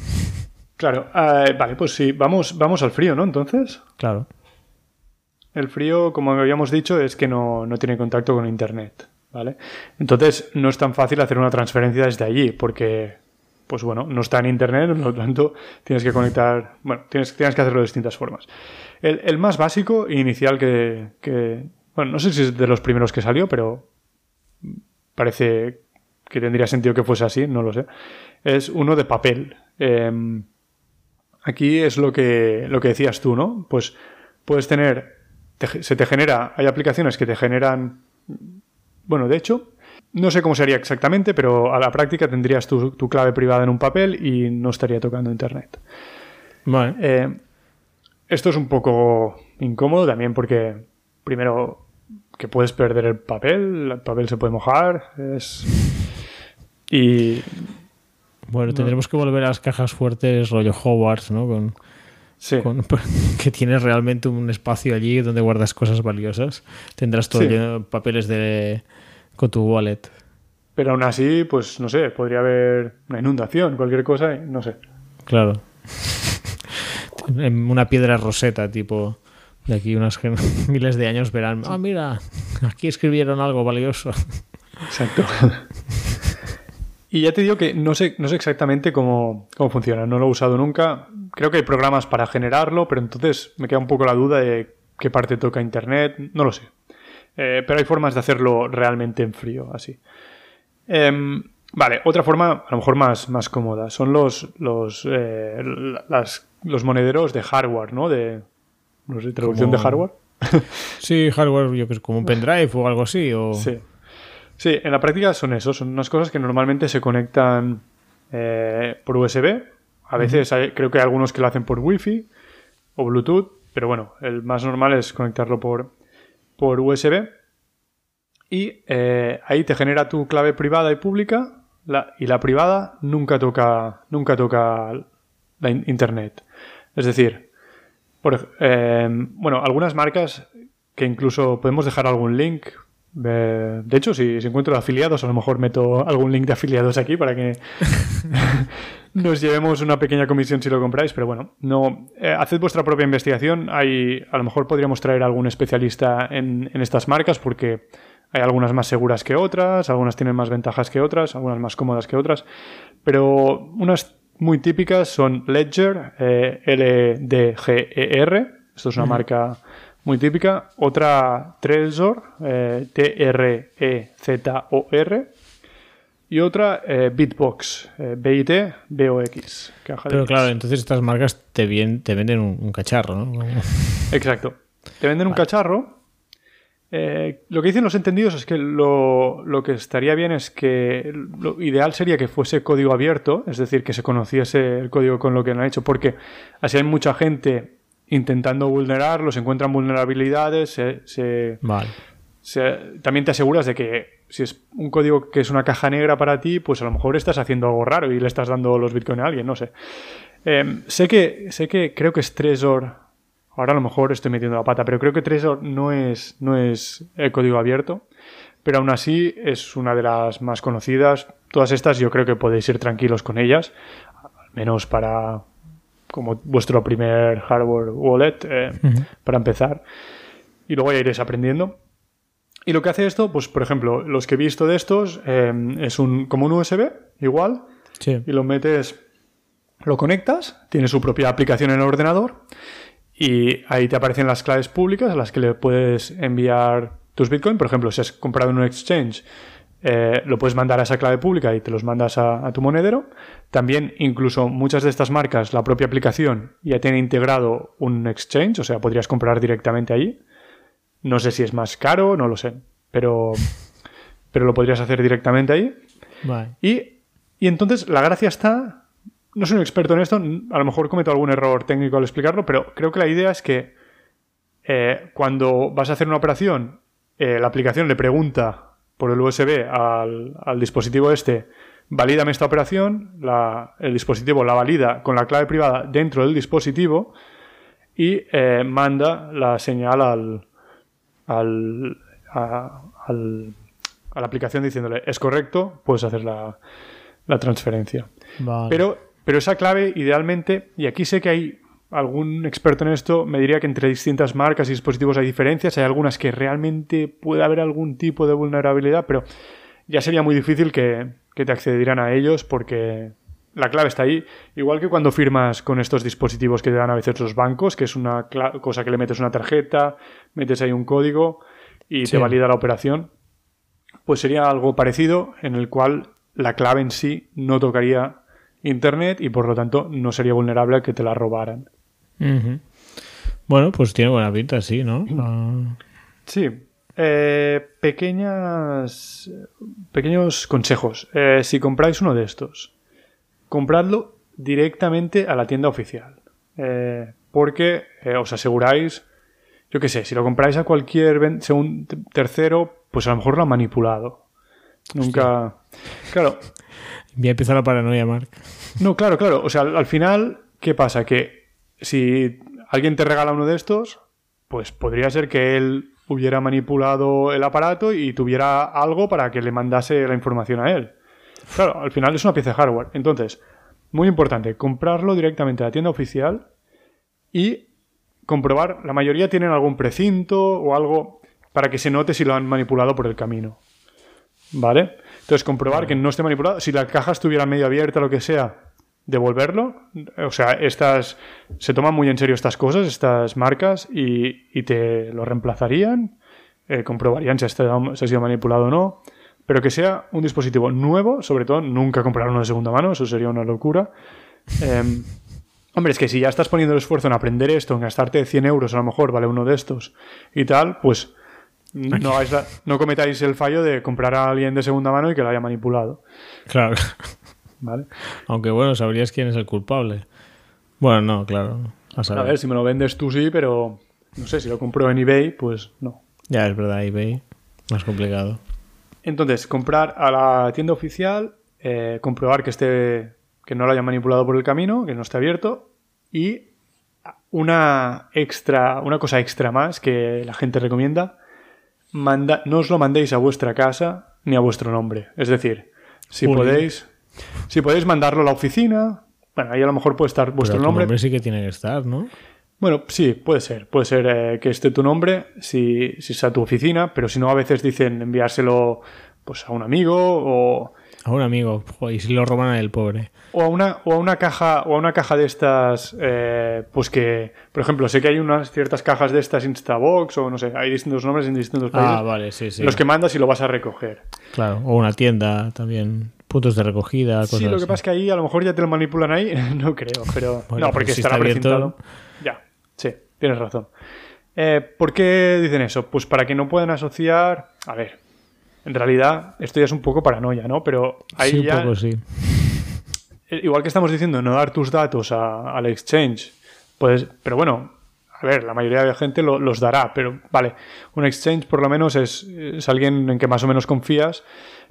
Claro, eh, vale, pues sí, vamos, vamos al frío, ¿no? Entonces. Claro. El frío, como habíamos dicho, es que no, no tiene contacto con Internet, ¿vale? Entonces no es tan fácil hacer una transferencia desde allí, porque pues bueno, no está en internet, por lo tanto tienes que conectar, bueno, tienes, tienes que hacerlo de distintas formas. El, más básico e inicial que, bueno, no sé si es de los primeros que salió, pero parece que tendría sentido que fuese así, no lo sé, es uno de papel. Em, aquí es lo que, lo que decías tú, ¿no? Pues puedes tener, se te genera, hay aplicaciones que te generan, bueno, de hecho, no sé cómo sería exactamente, pero a la práctica tendrías tu, clave privada en un papel y no estaría tocando Internet. Vale. Eh, esto es un poco incómodo también porque, primero, que puedes perder el papel, el papel se puede mojar, es... Y... Bueno, tendremos que volver a las cajas fuertes rollo Hogwarts, ¿no? Con, sí. que tienes realmente un espacio allí donde guardas cosas valiosas. Tendrás todo papeles de con tu wallet. Pero aún así, pues no sé, podría haber una inundación, cualquier cosa, no sé. Claro. una piedra roseta, tipo, de aquí unos miles de años verán, ah, mira, aquí escribieron algo valioso. Exacto. Y ya te digo que no sé, no sé exactamente cómo, cómo, funciona, no lo he usado nunca. Creo que hay programas para generarlo, pero entonces me queda un poco la duda de qué parte toca Internet, no lo sé. Eh, pero hay formas de hacerlo realmente en frío, así. Em, vale, otra forma, a lo mejor más, más cómoda, son los, los, eh, los monederos de hardware, ¿no? De, no sé, traducción de hardware. sí, hardware, yo que sé, como un pendrive o algo así. O... Sí. sí, en la práctica son eso, son unas cosas que normalmente se conectan eh, por USB. A veces creo que hay algunos que lo hacen por Wi-Fi o Bluetooth, pero bueno, el más normal es conectarlo por, por USB y eh, ahí te genera tu clave privada y pública y la privada nunca toca, nunca toca la internet. Es decir, eh, bueno, algunas marcas que incluso podemos dejar algún link. De hecho, si, si, encuentro afiliados, a lo mejor meto algún link de afiliados aquí para que nos llevemos una pequeña comisión si lo compráis, pero bueno, no eh, haced vuestra propia investigación. Hay, a lo mejor podríamos traer algún especialista en, estas marcas porque hay algunas más seguras que otras, algunas tienen más ventajas que otras, algunas más cómodas que otras, pero unas muy típicas son Ledger, eh, L-D-G-E-R, esto es una marca muy típica, otra Trezor, eh, T-R-E-Z-O-R, y otra eh, Bitbox, eh, B-I-T, B-O-X. Pero claro, entonces estas marcas te, te venden un, cacharro, ¿no? Exacto. Te venden un cacharro. Eh, lo que dicen los entendidos es que lo, que estaría bien es que lo ideal sería que fuese código abierto, es decir, que se conociese el código con lo que han hecho, porque así hay mucha gente intentando vulnerarlo, se encuentran vulnerabilidades, se, vale. también te aseguras de que si es un código que es una caja negra para ti, pues a lo mejor estás haciendo algo raro y le estás dando los bitcoins a alguien, no sé. Em, sé, que, sé que creo que es Trezor. Ahora a lo mejor estoy metiendo la pata, pero creo que Trezor no es, no es el código abierto. Pero aún así es una de las más conocidas. Todas estas yo creo que podéis ir tranquilos con ellas. Al menos para como vuestro primer hardware wallet, eh, para empezar. Y luego ya iréis aprendiendo. Y lo que hace esto, pues por ejemplo, los que he visto de estos em, es un, como un USB, igual, y lo metes, lo conectas, tiene su propia aplicación en el ordenador y ahí te aparecen las claves públicas a las que le puedes enviar tus bitcoins. Por ejemplo, si has comprado en un exchange, eh, lo puedes mandar a esa clave pública y te los mandas a, a, tu monedero. También, incluso muchas de estas marcas, la propia aplicación ya tiene integrado un exchange, o sea, podrías comprar directamente allí. No sé si es más caro, no lo sé. Pero, pero lo podrías hacer directamente ahí. Y, entonces la gracia está. No soy un experto en esto, a lo mejor cometo algún error técnico al explicarlo, pero creo que la idea es que eh, cuando vas a hacer una operación, eh, la aplicación le pregunta por el USB al, dispositivo este valídame esta operación, la- el dispositivo la valida con la clave privada dentro del dispositivo y eh, manda la señal al, al, a, al- a la aplicación diciéndole es correcto, puedes hacer la, la transferencia. Vale. Pero, pero esa clave, idealmente, y aquí sé que hay algún experto en esto, me diría que entre distintas marcas y dispositivos hay diferencias, hay algunas que realmente puede haber algún tipo de vulnerabilidad, pero ya sería muy difícil que, que te accedieran a ellos porque la clave está ahí. Igual que cuando firmas con estos dispositivos que te dan a veces los bancos, que es una cosa que le metes una tarjeta, metes ahí un código y Sí. te valida la operación, pues sería algo parecido en el cual la clave en sí no tocaría Internet y por lo tanto no sería vulnerable a que te la robaran. Bueno, pues tiene buena pinta, sí, ¿no? Ah, Sí. Eh, pequeñas, pequeños consejos. Eh, si compráis uno de estos, compradlo directamente a la tienda oficial. Eh, porque os aseguráis, yo qué sé, si lo compráis a cualquier según tercero, pues a lo mejor lo ha manipulado. Nunca. Claro, ya empieza la paranoia, Mark. no, claro, claro. O sea, al final, ¿qué pasa? Que si alguien te regala uno de estos, pues podría ser que él hubiera manipulado el aparato y tuviera algo para que le mandase la información a él. Claro, al final es una pieza de hardware. Entonces, muy importante, comprarlo directamente a la tienda oficial y comprobar, la mayoría tienen algún precinto o algo para que se note si lo han manipulado por el camino. ¿Vale? Entonces, comprobar que no esté manipulado. Si la caja estuviera medio abierta, lo que sea, devolverlo. O sea, estas se toman muy en serio estas cosas, estas marcas, y, y te lo reemplazarían. eh, comprobarían si ha, estado- si ha sido manipulado o no. Pero que sea un dispositivo nuevo, sobre todo, nunca comprar uno de segunda mano, eso sería una locura. Em, Hombre, es que si ya estás poniendo el esfuerzo en aprender esto, en gastarte 100 euros a lo mejor, vale uno de estos y tal, pues no, la- no cometáis el fallo de comprar a alguien de segunda mano y que lo haya manipulado. Claro. ¿Vale? Aunque bueno, sabrías quién es el culpable. Bueno, no, claro. A A saber. ver, si me lo vendes tú sí, pero no sé, si lo compro en eBay, pues no. Ya es verdad, eBay. Más complicado. Entonces, comprar a la tienda oficial, eh, comprobar que esté que no lo hayan manipulado por el camino, que no esté abierto y una extra, una cosa extra más que la gente recomienda, manda, no os lo mandéis a vuestra casa ni a vuestro nombre. Es decir, si podéis, si podéis mandarlo a la oficina, bueno, ahí a lo mejor puede estar vuestro Pero tu nombre. nombre sí que tiene que estar, ¿no? Bueno, sí, puede ser. Puede ser eh, que esté tu nombre si, si está tu oficina, pero si no, a veces dicen enviárselo pues a un amigo o, A un amigo. Joder, y si lo roban a él, pobre. o a una o a una caja o a una caja de estas eh, pues que por ejemplo sé que hay unas ciertas cajas de estas Instabox o no sé hay distintos nombres en distintos países Ah, vale, sí, sí. los que mandas y lo vas a recoger Claro. O una tienda también. Puntos de recogida, cosas sí lo que así. pasa es que ahí a lo mejor ya te lo manipulan ahí no creo pero Bueno, no porque si estará está precintado ya sí tienes razón Eh, ¿por qué dicen eso? pues para que no puedan asociar a ver en realidad esto ya es un poco paranoia no pero ahí Sí, un ya poco sí. Eh, Igual que estamos diciendo, no dar tus datos a- al exchange, pues, pero bueno, a ver, la mayoría de la gente lo- los dará, pero vale, un exchange por lo menos es, es alguien en que más o menos confías,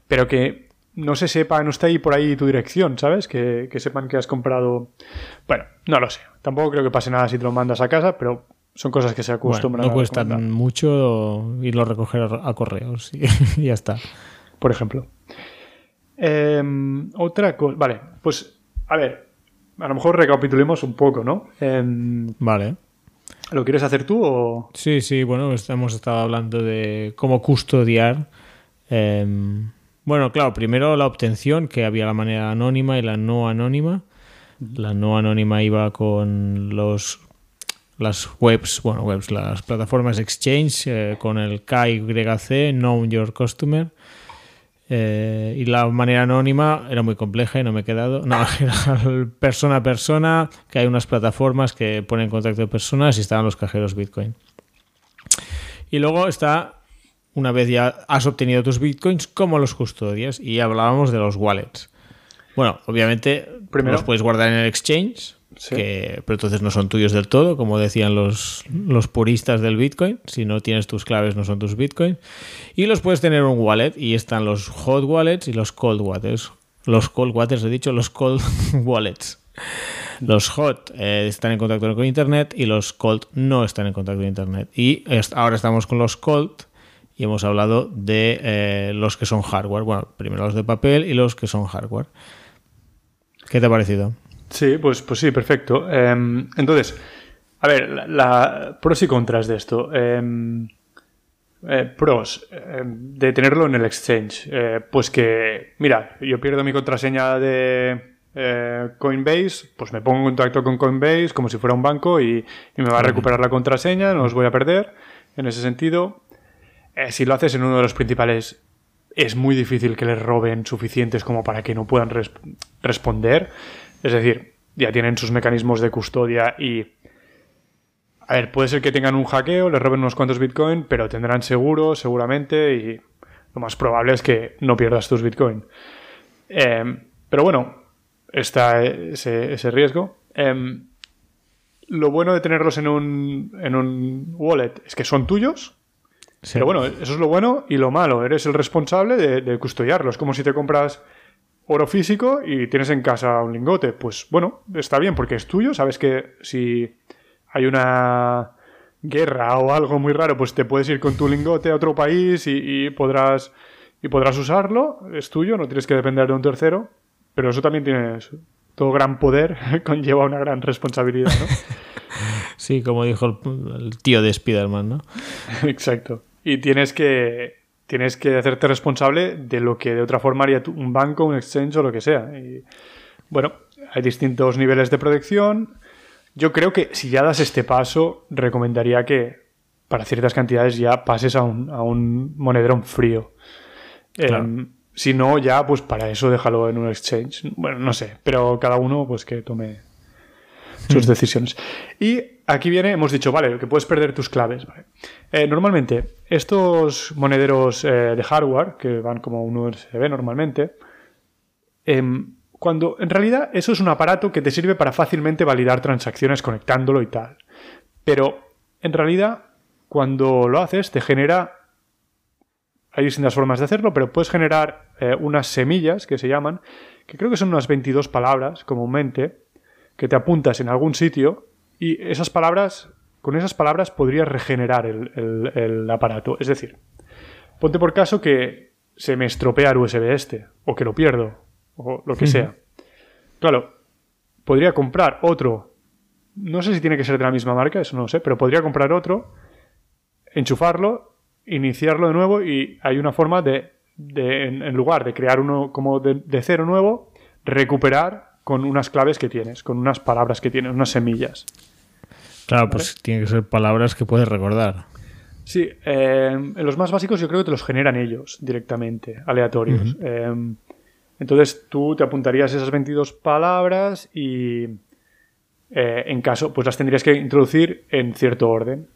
pero que no se sepa, no está ahí por ahí tu dirección, ¿sabes? Que, que sepan que has comprado. Bueno, no lo sé. Tampoco creo que pase nada si te lo mandas a casa, pero son cosas que se Bueno, acostumbran no a cuesta mucho irlo a recoger a, correos y, ya está. por ejemplo. Em, otra cosa. Vale, pues, a ver, a lo mejor recapitulemos un poco, ¿no? Em, Vale. ¿Lo quieres hacer tú o.? Sí, sí, bueno, est- hemos estado hablando de cómo custodiar. em, bueno, claro, primero la obtención, que había la manera anónima y la no anónima. La no anónima iba con los las webs, bueno, webs, las plataformas exchange eh, con el KYC, Know Your Customer. Eh, y la manera anónima era muy compleja y no me he quedado. No, era persona a persona, que hay unas plataformas que ponen en contacto de personas y estaban los cajeros Bitcoin. Y luego está, una vez ya has obtenido tus Bitcoins, cómo los custodias. Y hablábamos de los wallets. Bueno, obviamente Primero- los puedes guardar en el exchange, Sí. que, pero entonces no son tuyos del todo, como decían los, los puristas del Bitcoin. Si no tienes tus claves, no son tus Bitcoin. Y los puedes tener en un wallet y están los hot wallets y los cold wallets. los cold waters, he dicho, los cold wallets. Los hot eh, están en contacto con Internet y los cold no están en contacto con Internet. Y ahora estamos con los cold y hemos hablado de eh, los que son hardware. Bueno, primero los de papel y los que son hardware. ¿Qué te ha parecido? Sí, pues, pues sí, perfecto. Em, entonces, a ver, la, pros y contras de esto. Em, eh, pros em, de tenerlo en el exchange. Eh, pues que, mira, yo pierdo mi contraseña de Coinbase, pues me pongo en contacto con Coinbase como si fuera un banco y, me va a recuperar la contraseña, no os voy a perder. En ese sentido, si lo haces en uno de los principales, es muy difícil que les roben suficientes como para que no puedan responder. Es decir, ya tienen sus mecanismos de custodia y a ver, puede ser que tengan un hackeo, les roben unos cuantos Bitcoin, pero tendrán seguro, seguramente, y lo más probable es que no pierdas tus Bitcoin. Em, pero bueno, está ese, riesgo. Em, lo bueno de tenerlos en un, en un wallet es que son tuyos. Pero bueno, eso es lo bueno y lo malo. Eres el responsable de, de custodiarlos. Como si te compras oro físico y tienes en casa un lingote. Pues bueno, está bien porque es tuyo. Sabes que si hay una guerra o algo muy raro, pues te puedes ir con tu lingote a otro país y, podrás y podrás usarlo, es tuyo, no tienes que depender de un tercero, pero eso también tiene todo gran poder, conlleva una gran responsabilidad, ¿no? Sí, como dijo el, tío de Spider-Man, ¿no? Exacto. Y tienes que tienes que hacerte responsable de lo que de otra forma haría un banco, un exchange o lo que sea. Y, bueno, hay distintos niveles de protección yo creo que si ya das este paso, recomendaría que para ciertas cantidades ya pases a un, a un monedrón frío. Em, si no, ya pues para eso déjalo en un exchange. Bueno, no sé, pero cada uno pues que tome sus decisiones. Y aquí viene, hemos dicho, vale, que puedes perder tus claves. Eh, normalmente, estos monederos eh, de hardware, que van como un USB normalmente, em, cuando en realidad eso es un aparato que te sirve para fácilmente validar transacciones conectándolo y tal. Pero en realidad cuando lo haces te genera... Hay distintas formas de hacerlo, pero puedes generar eh, unas semillas que se llaman, que creo que son unas 22 palabras comúnmente, que te apuntas en algún sitio y esas palabras, con esas palabras podrías regenerar el, el aparato. Es decir, ponte por caso que se me estropea el USB este, o que lo pierdo, o lo que sea. Claro, podría comprar otro. No sé si tiene que ser de la misma marca, eso no lo sé, pero podría comprar otro, enchufarlo, iniciarlo de nuevo y hay una forma de, en, lugar de crear uno como de, cero nuevo, recuperar con unas claves que tienes, con unas palabras que tienes, unas semillas. Claro, pues tienen que ser palabras que puedes recordar. Sí, eh, en los más básicos yo creo que te los generan ellos directamente, aleatorios. Entonces tú te apuntarías esas 22 palabras y eh, en caso, pues las tendrías que introducir en cierto orden.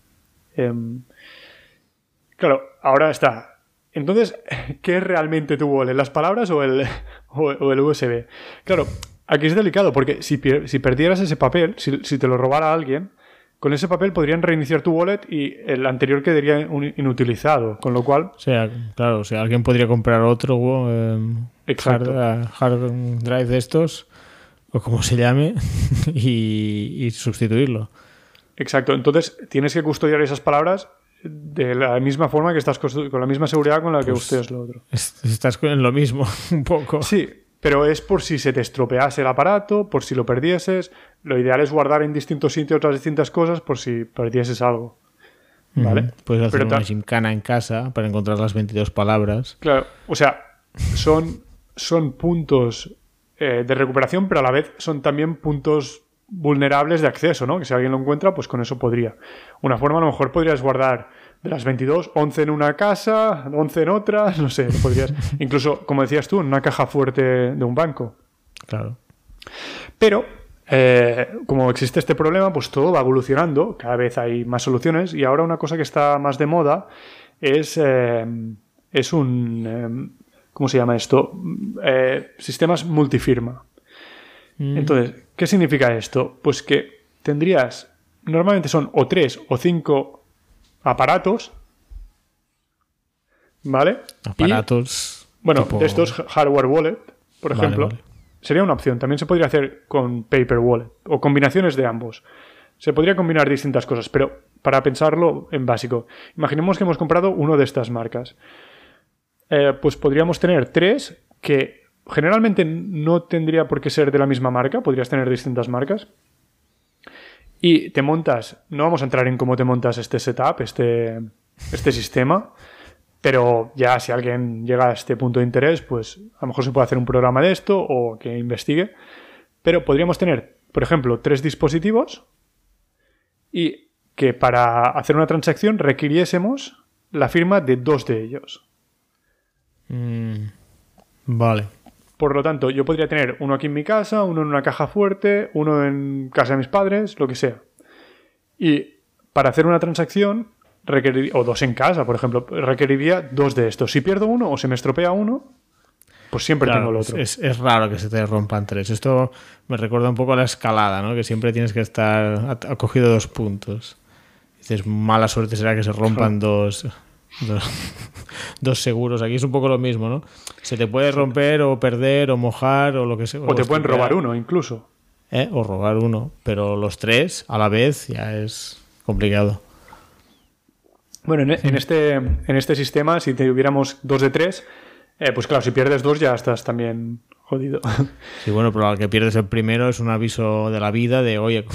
Em, claro, ahora está. Entonces, ¿qué es realmente tu wallet? ¿Las palabras o el, o, el USB? Claro, aquí es delicado porque si, si perdieras ese papel, si, si, te lo robara alguien, con ese papel podrían reiniciar tu wallet y el anterior quedaría inutilizado, con lo cual... O sea, claro, o sea, alguien podría comprar otro em, hard, drive de estos, o como se llame, y, sustituirlo. Exacto, entonces tienes que custodiar esas palabras de la misma forma que estás con la misma seguridad con la que pues custodias lo otro. Estás en lo mismo, un poco. Sí, pero es por si se te estropease el aparato, por si lo perdieses. Lo ideal es guardar en distintos sitios otras distintas cosas por si perdieses algo. ¿Vale? Puedes hacer una gimcana en casa para encontrar las 22 palabras. Claro, o sea, son, son puntos eh, de recuperación, pero a la vez son también puntos vulnerables de acceso, ¿no? Que si alguien lo encuentra, pues con eso podría. Una forma a lo mejor podrías guardar de las 22, 11 en una casa, 11 en otra, no sé, podrías, incluso, como decías tú, en una caja fuerte de un banco. Claro. Pero, eh, como existe este problema, pues todo va evolucionando, cada vez hay más soluciones y ahora una cosa que está más de moda es, eh, es un, eh, ¿cómo se llama esto? sistemas multifirma. Mm. Entonces, ¿qué significa esto? Pues que tendrías, normalmente son o tres o cinco aparatos. ¿Vale? Aparatos. bueno, de estos hardware wallet. por ejemplo, sería una opción. También se podría hacer con Paper Wallet o combinaciones de ambos. Se podría combinar distintas cosas, pero para pensarlo en básico, imaginemos que hemos comprado uno de estas marcas. Eh, pues podríamos tener tres que generalmente no tendría por qué ser de la misma marca, podrías tener distintas marcas. Y te montas, no vamos a entrar en cómo te montas este setup, este, este sistema, pero ya si alguien llega a este punto de interés, pues a lo mejor se puede hacer un programa de esto o que investigue. Pero podríamos tener, por ejemplo, tres dispositivos y que para hacer una transacción requiriésemos la firma de dos de ellos. Mm, vale. Por lo tanto, yo podría tener uno aquí en mi casa, uno en una caja fuerte, uno en casa de mis padres, lo que sea. Y para hacer una transacción, requeriría, o dos en casa, por ejemplo, requeriría dos de estos. Si pierdo uno o se me estropea uno, pues siempre tengo el otro. Es, es, raro que se te rompan tres. Esto me recuerda un poco a la escalada, ¿no? Que siempre tienes que estar acogido dos puntos. Dices, mala suerte será que se rompan dos, dos, seguros. Aquí es un poco lo mismo, ¿no? Se te puede romper o perder o mojar o lo que sea. O, te pueden robar uno incluso. ¿Eh? O robar uno. Pero los tres a la vez ya es complicado. Bueno, en, este, en este sistema, si tuviéramos dos de tres, eh, pues claro, si pierdes dos ya estás también jodido. Sí, bueno, pero al que pierdes el primero es un aviso de la vida de, oye,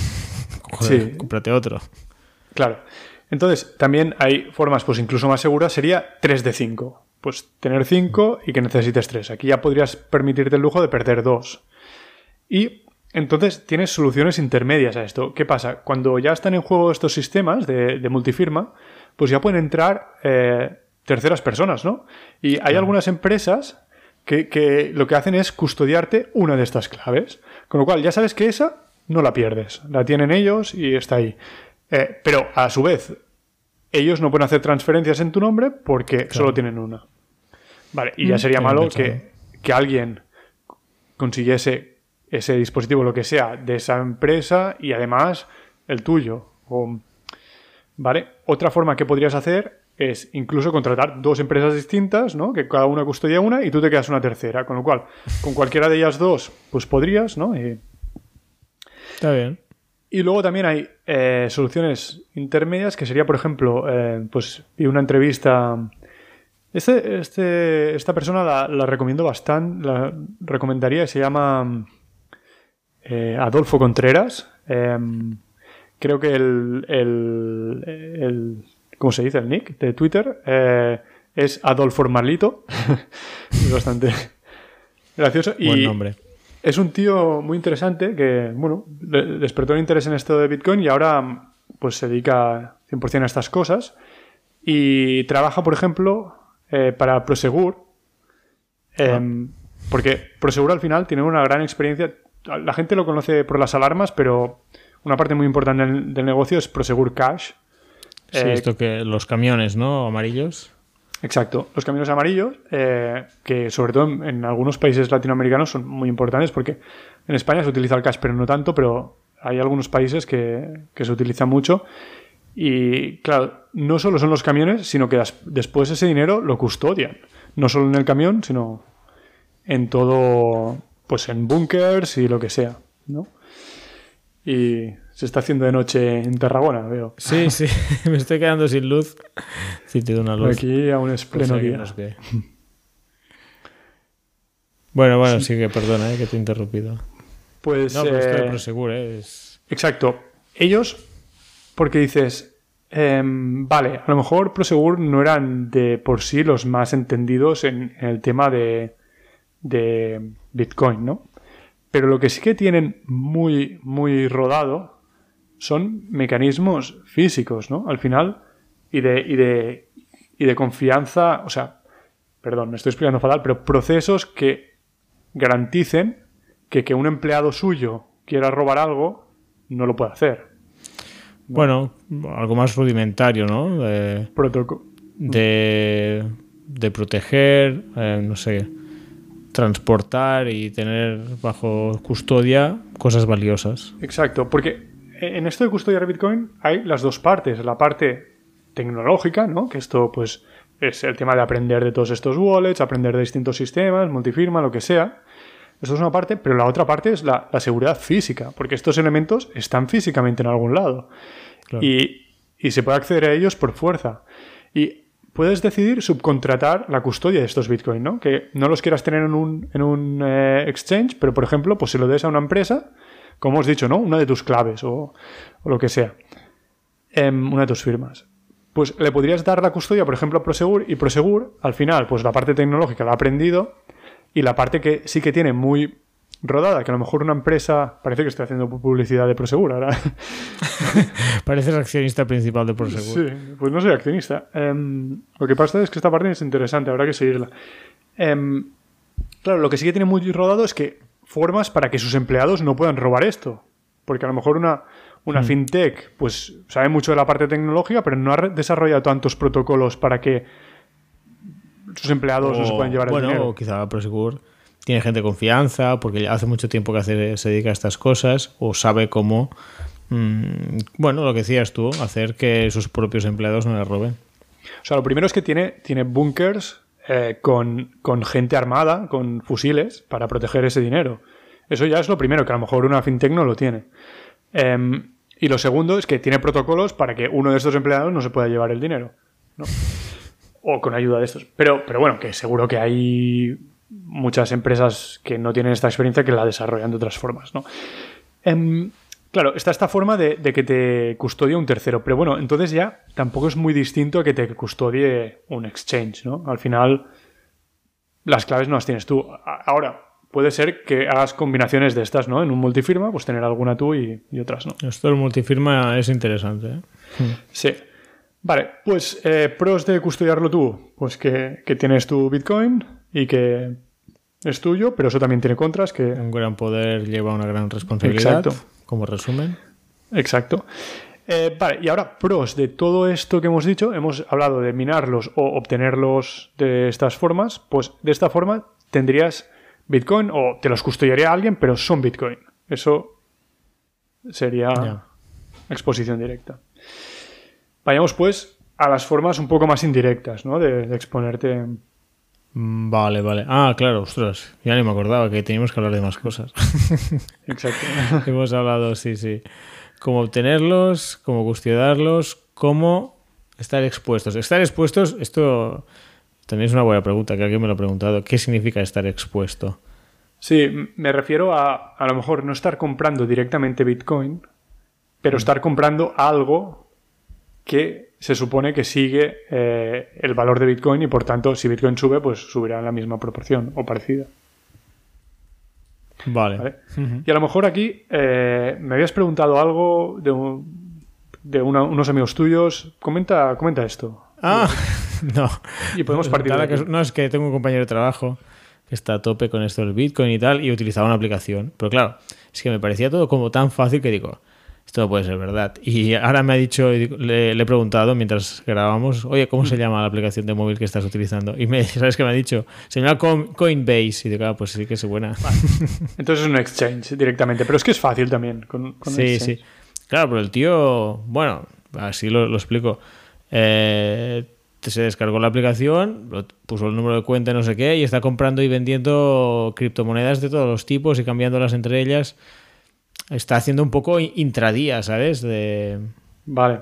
cómprate otro. Claro. Entonces, también hay formas, pues incluso más seguras, sería 3 de 5. Pues tener 5 y que necesites 3. Aquí ya podrías permitirte el lujo de perder 2. Y entonces tienes soluciones intermedias a esto. ¿Qué pasa? Cuando ya están en juego estos sistemas de, multifirma, pues ya pueden entrar eh, terceras personas, ¿no? Y hay algunas empresas que, que, lo que hacen es custodiarte una de estas claves. Con lo cual ya sabes que esa no la pierdes. La tienen ellos y está ahí. Eh, pero a su vez, ellos no pueden hacer transferencias en tu nombre porque solo tienen una. Vale, y ya mm, sería malo que, que, alguien consiguiese ese dispositivo, lo que sea, de esa empresa y además el tuyo. ¿Vale? Otra forma que podrías hacer es incluso contratar dos empresas distintas, ¿no? Que cada una custodia una y tú te quedas una tercera. Con lo cual, con cualquiera de ellas dos, pues podrías, ¿no? Está bien. Y luego también hay eh, soluciones intermedias que sería, por ejemplo, eh, pues una entrevista. Este, este, esta persona la, recomiendo bastante, la recomendaría, se llama eh, Adolfo Contreras. Em, creo que el, el, el, ¿Cómo se dice? El nick de Twitter es Adolfo Marlito. es bastante gracioso. Buen nombre es un tío muy interesante que, bueno, despertó el interés en esto de Bitcoin y ahora pues se dedica 100% a estas cosas y trabaja, por ejemplo, eh, para Prosegur, em, porque Prosegur al final tiene una gran experiencia. La gente lo conoce por las alarmas, pero una parte muy importante del, negocio es Prosegur Cash. Sí, eh, esto que los camiones, ¿no? Amarillos. Exacto, los caminos amarillos, eh, que sobre todo en, algunos países latinoamericanos son muy importantes porque en España se utiliza el cash, pero no tanto, pero hay algunos países que, se utiliza mucho. Y claro, no solo son los camiones, sino que después ese dinero lo custodian. No solo en el camión, sino en todo, pues en búnkers y lo que sea, ¿no? Y se está haciendo de noche en Tarragona, veo. Sí, sí, me estoy quedando sin luz. Sí, te una luz. Aquí aún es pleno pues día. Bueno, bueno, sí, que perdona eh, que te he interrumpido. Pues. No, pero esto es seguro, eh, es... Exacto. Ellos, porque dices, em, vale, a lo mejor Prosegur no eran de por sí los más entendidos en, en el tema de, de Bitcoin, ¿no? Pero lo que sí que tienen muy, muy rodado son mecanismos físicos, ¿no? Al final, y de, y de, y de confianza, o sea, perdón, me estoy explicando fatal, pero procesos que garanticen que que un empleado suyo quiera robar algo, no lo puede hacer. Bueno, algo más rudimentario, ¿no? De, de, de proteger, eh, no sé, transportar y tener bajo custodia cosas valiosas. Exacto, porque en esto de custodiar Bitcoin hay las dos partes. La parte tecnológica, ¿no? Que esto, pues, es el tema de aprender de todos estos wallets, aprender de distintos sistemas, multifirma, lo que sea. Esto es una parte, pero la otra parte es la, seguridad física, porque estos elementos están físicamente en algún lado. Y, se puede acceder a ellos por fuerza. Y puedes decidir subcontratar la custodia de estos bitcoins, ¿no? Que no los quieras tener en un, en un eh, exchange, pero por ejemplo, pues se lo des a una empresa, como os dicho, ¿no? Una de tus claves o, lo que sea. Em, una de tus firmas. Pues le podrías dar la custodia, por ejemplo, a Prosegur y Prosegur, al final, pues la parte tecnológica la ha aprendido y la parte que sí que tiene muy rodada, que a lo mejor una empresa, parece que estoy haciendo publicidad de Prosegur ahora. Pareces accionista principal de Prosegur. Sí, pues no soy accionista. Em, lo que pasa es que esta parte es interesante, habrá que seguirla. Em, claro, lo que sí que tiene muy rodado es que formas para que sus empleados no puedan robar esto. Porque a lo mejor una, una hmm. fintech pues sabe mucho de la parte tecnológica, pero no ha desarrollado tantos protocolos para que sus empleados no se puedan llevar el bueno, dinero. Bueno, quizá Prosegur tiene gente de confianza porque hace mucho tiempo que hace, se dedica a estas cosas o sabe cómo, mm, bueno, lo que decías tú, hacer que sus propios empleados no le roben. O sea, lo primero es que tiene, tiene bunkers eh, con, gente armada, con fusiles, para proteger ese dinero. Eso ya es lo primero, que a lo mejor una fintech no lo tiene. Em, y lo segundo es que tiene protocolos para que uno de estos empleados no se pueda llevar el dinero. o con ayuda de estos. Pero, pero bueno, que seguro que hay muchas empresas que no tienen esta experiencia que la desarrollan de otras formas, ¿no? Em, claro, está esta forma de, que te custodie un tercero, pero bueno, entonces ya tampoco es muy distinto a que te custodie un exchange, ¿no? Al final, las claves no las tienes tú. Ahora, puede ser que hagas combinaciones de estas, ¿no? En un multifirma, pues tener alguna tú y, otras, ¿no? Esto del multifirma es interesante, ¿eh? Sí. Vale, pues eh, pros de custodiarlo tú, pues que, tienes tu Bitcoin y que es tuyo, pero eso también tiene contras que... Un gran poder lleva una gran responsabilidad, Exacto. Como resumen. Exacto. Eh, vale, y ahora pros de todo esto que hemos dicho, hemos hablado de minarlos o obtenerlos de estas formas, pues de esta forma tendrías Bitcoin o te los custodiaría alguien, pero son Bitcoin. Eso sería exposición directa. Vayamos pues a las formas un poco más indirectas, ¿no? De, exponerte. Mm, vale, vale. Ah, claro, ostras. Ya ni me acordaba que teníamos que hablar de más cosas. Exacto. Hemos hablado, sí, sí. Cómo obtenerlos, cómo custodiarlos, cómo estar expuestos. Estar expuestos, esto también es una buena pregunta, que alguien me lo ha preguntado. ¿Qué significa estar expuesto? Sí, me refiero a a lo mejor no estar comprando directamente Bitcoin, pero mm. estar comprando algo que se supone que sigue eh, el valor de Bitcoin y por tanto si Bitcoin sube pues subirá en la misma proporción o parecida. Vale. Y a lo mejor aquí eh, me habías preguntado algo de, de unos amigos tuyos. Comenta, comenta esto. Ah, no. Y podemos partir de No, es que tengo un compañero de trabajo que está a tope con esto del Bitcoin y tal y utilizaba una aplicación. Pero claro, es que me parecía todo como tan fácil que digo, esto no puede ser verdad. Y ahora me ha dicho, le, he preguntado mientras grabamos, oye, ¿cómo se llama la aplicación de móvil que estás utilizando? Y me, ¿sabes qué me ha dicho? Se llama Coinbase. Y digo, ah, pues sí que es buena. Entonces es un exchange directamente, pero es que es fácil también. Con, sí, sí. Claro, pero el tío, bueno, así lo, explico. Eh, se descargó la aplicación, puso el número de cuenta, no sé qué, y está comprando y vendiendo criptomonedas de todos los tipos y cambiándolas entre ellas está haciendo un poco intradía, ¿sabes? De... Vale.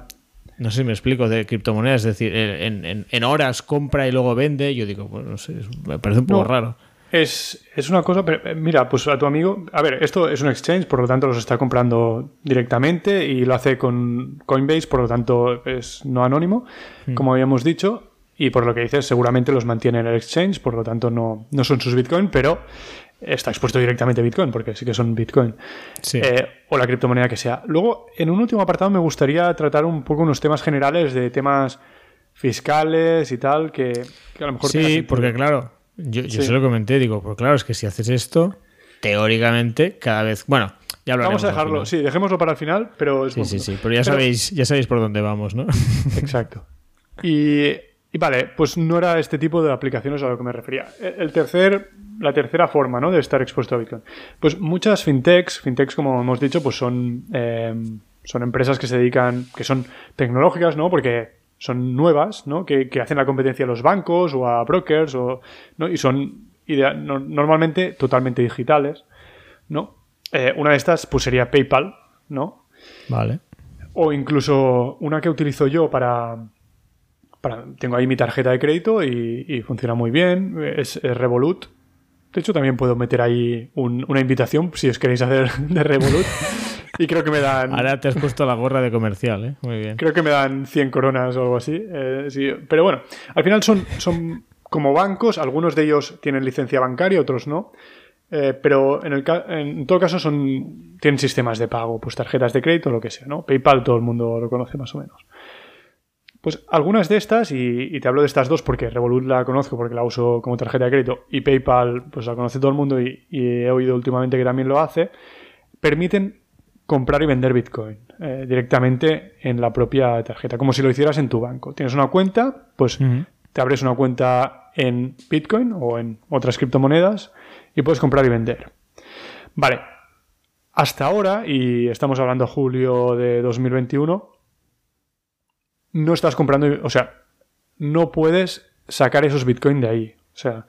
No sé si me explico, de criptomonedas, es decir, en, horas compra y luego vende. Yo digo, pues no sé, me parece un poco raro. Es, una cosa, pero eh, mira, pues a tu amigo, a ver, esto es un exchange, por lo tanto los está comprando directamente y lo hace con Coinbase, por lo tanto es no anónimo, hmm. como habíamos dicho, y por lo que dices, seguramente los mantiene en el exchange, por lo tanto no, no son sus Bitcoin, pero está expuesto directamente a Bitcoin, porque sí que son Bitcoin. Eh, o la criptomoneda que sea. Luego, en un último apartado me gustaría tratar un poco unos temas generales de temas fiscales y tal, que, a lo mejor... Sí, porque claro, yo, yo se lo comenté, digo, pues claro, es que si haces esto, teóricamente, cada vez... Bueno, ya lo Vamos a dejarlo, sí, dejémoslo para el final, pero... sí, sí, sí, pero ya, Sabéis, ya sabéis por dónde vamos, ¿no? Exacto. Y y vale, pues no era este tipo de aplicaciones a lo que me refería. El tercer, la tercera forma ¿no? de estar expuesto a Bitcoin. Pues muchas fintechs, fintechs como hemos dicho, pues son, em, son empresas que se dedican, que son tecnológicas, ¿no? Porque son nuevas, ¿no? Que, hacen la competencia a los bancos o a brokers, o, ¿no? Y son normalmente totalmente digitales, ¿no? Eh, una de estas pues sería PayPal, ¿no? Vale. O incluso una que utilizo yo para... para tengo ahí mi tarjeta de crédito y, funciona muy bien, es, Revolut. De hecho, también puedo meter ahí una invitación si os queréis hacer de Revolut. Y creo que me dan. Ahora te has puesto la gorra de comercial, ¿eh? Muy bien. Creo que me dan 100 coronas o algo así. Eh, sí. Pero bueno, al final son, son como bancos, algunos de ellos tienen licencia bancaria, otros no. Eh, pero en, el, en todo caso son, tienen sistemas de pago, pues tarjetas de crédito, lo que sea, ¿no? PayPal todo el mundo lo conoce más o menos. Pues algunas de estas, y, te hablo de estas dos porque Revolut la conozco porque la uso como tarjeta de crédito y PayPal pues la conoce todo el mundo y, he oído últimamente que también lo hace, permiten comprar y vender Bitcoin eh, directamente en la propia tarjeta, como si lo hicieras en tu banco. Tienes una cuenta, pues te abres una cuenta en Bitcoin o en otras criptomonedas y puedes comprar y vender. Vale, hasta ahora, y estamos hablando de julio de 2021, no estás comprando, o sea, no puedes sacar esos Bitcoin de ahí. O sea,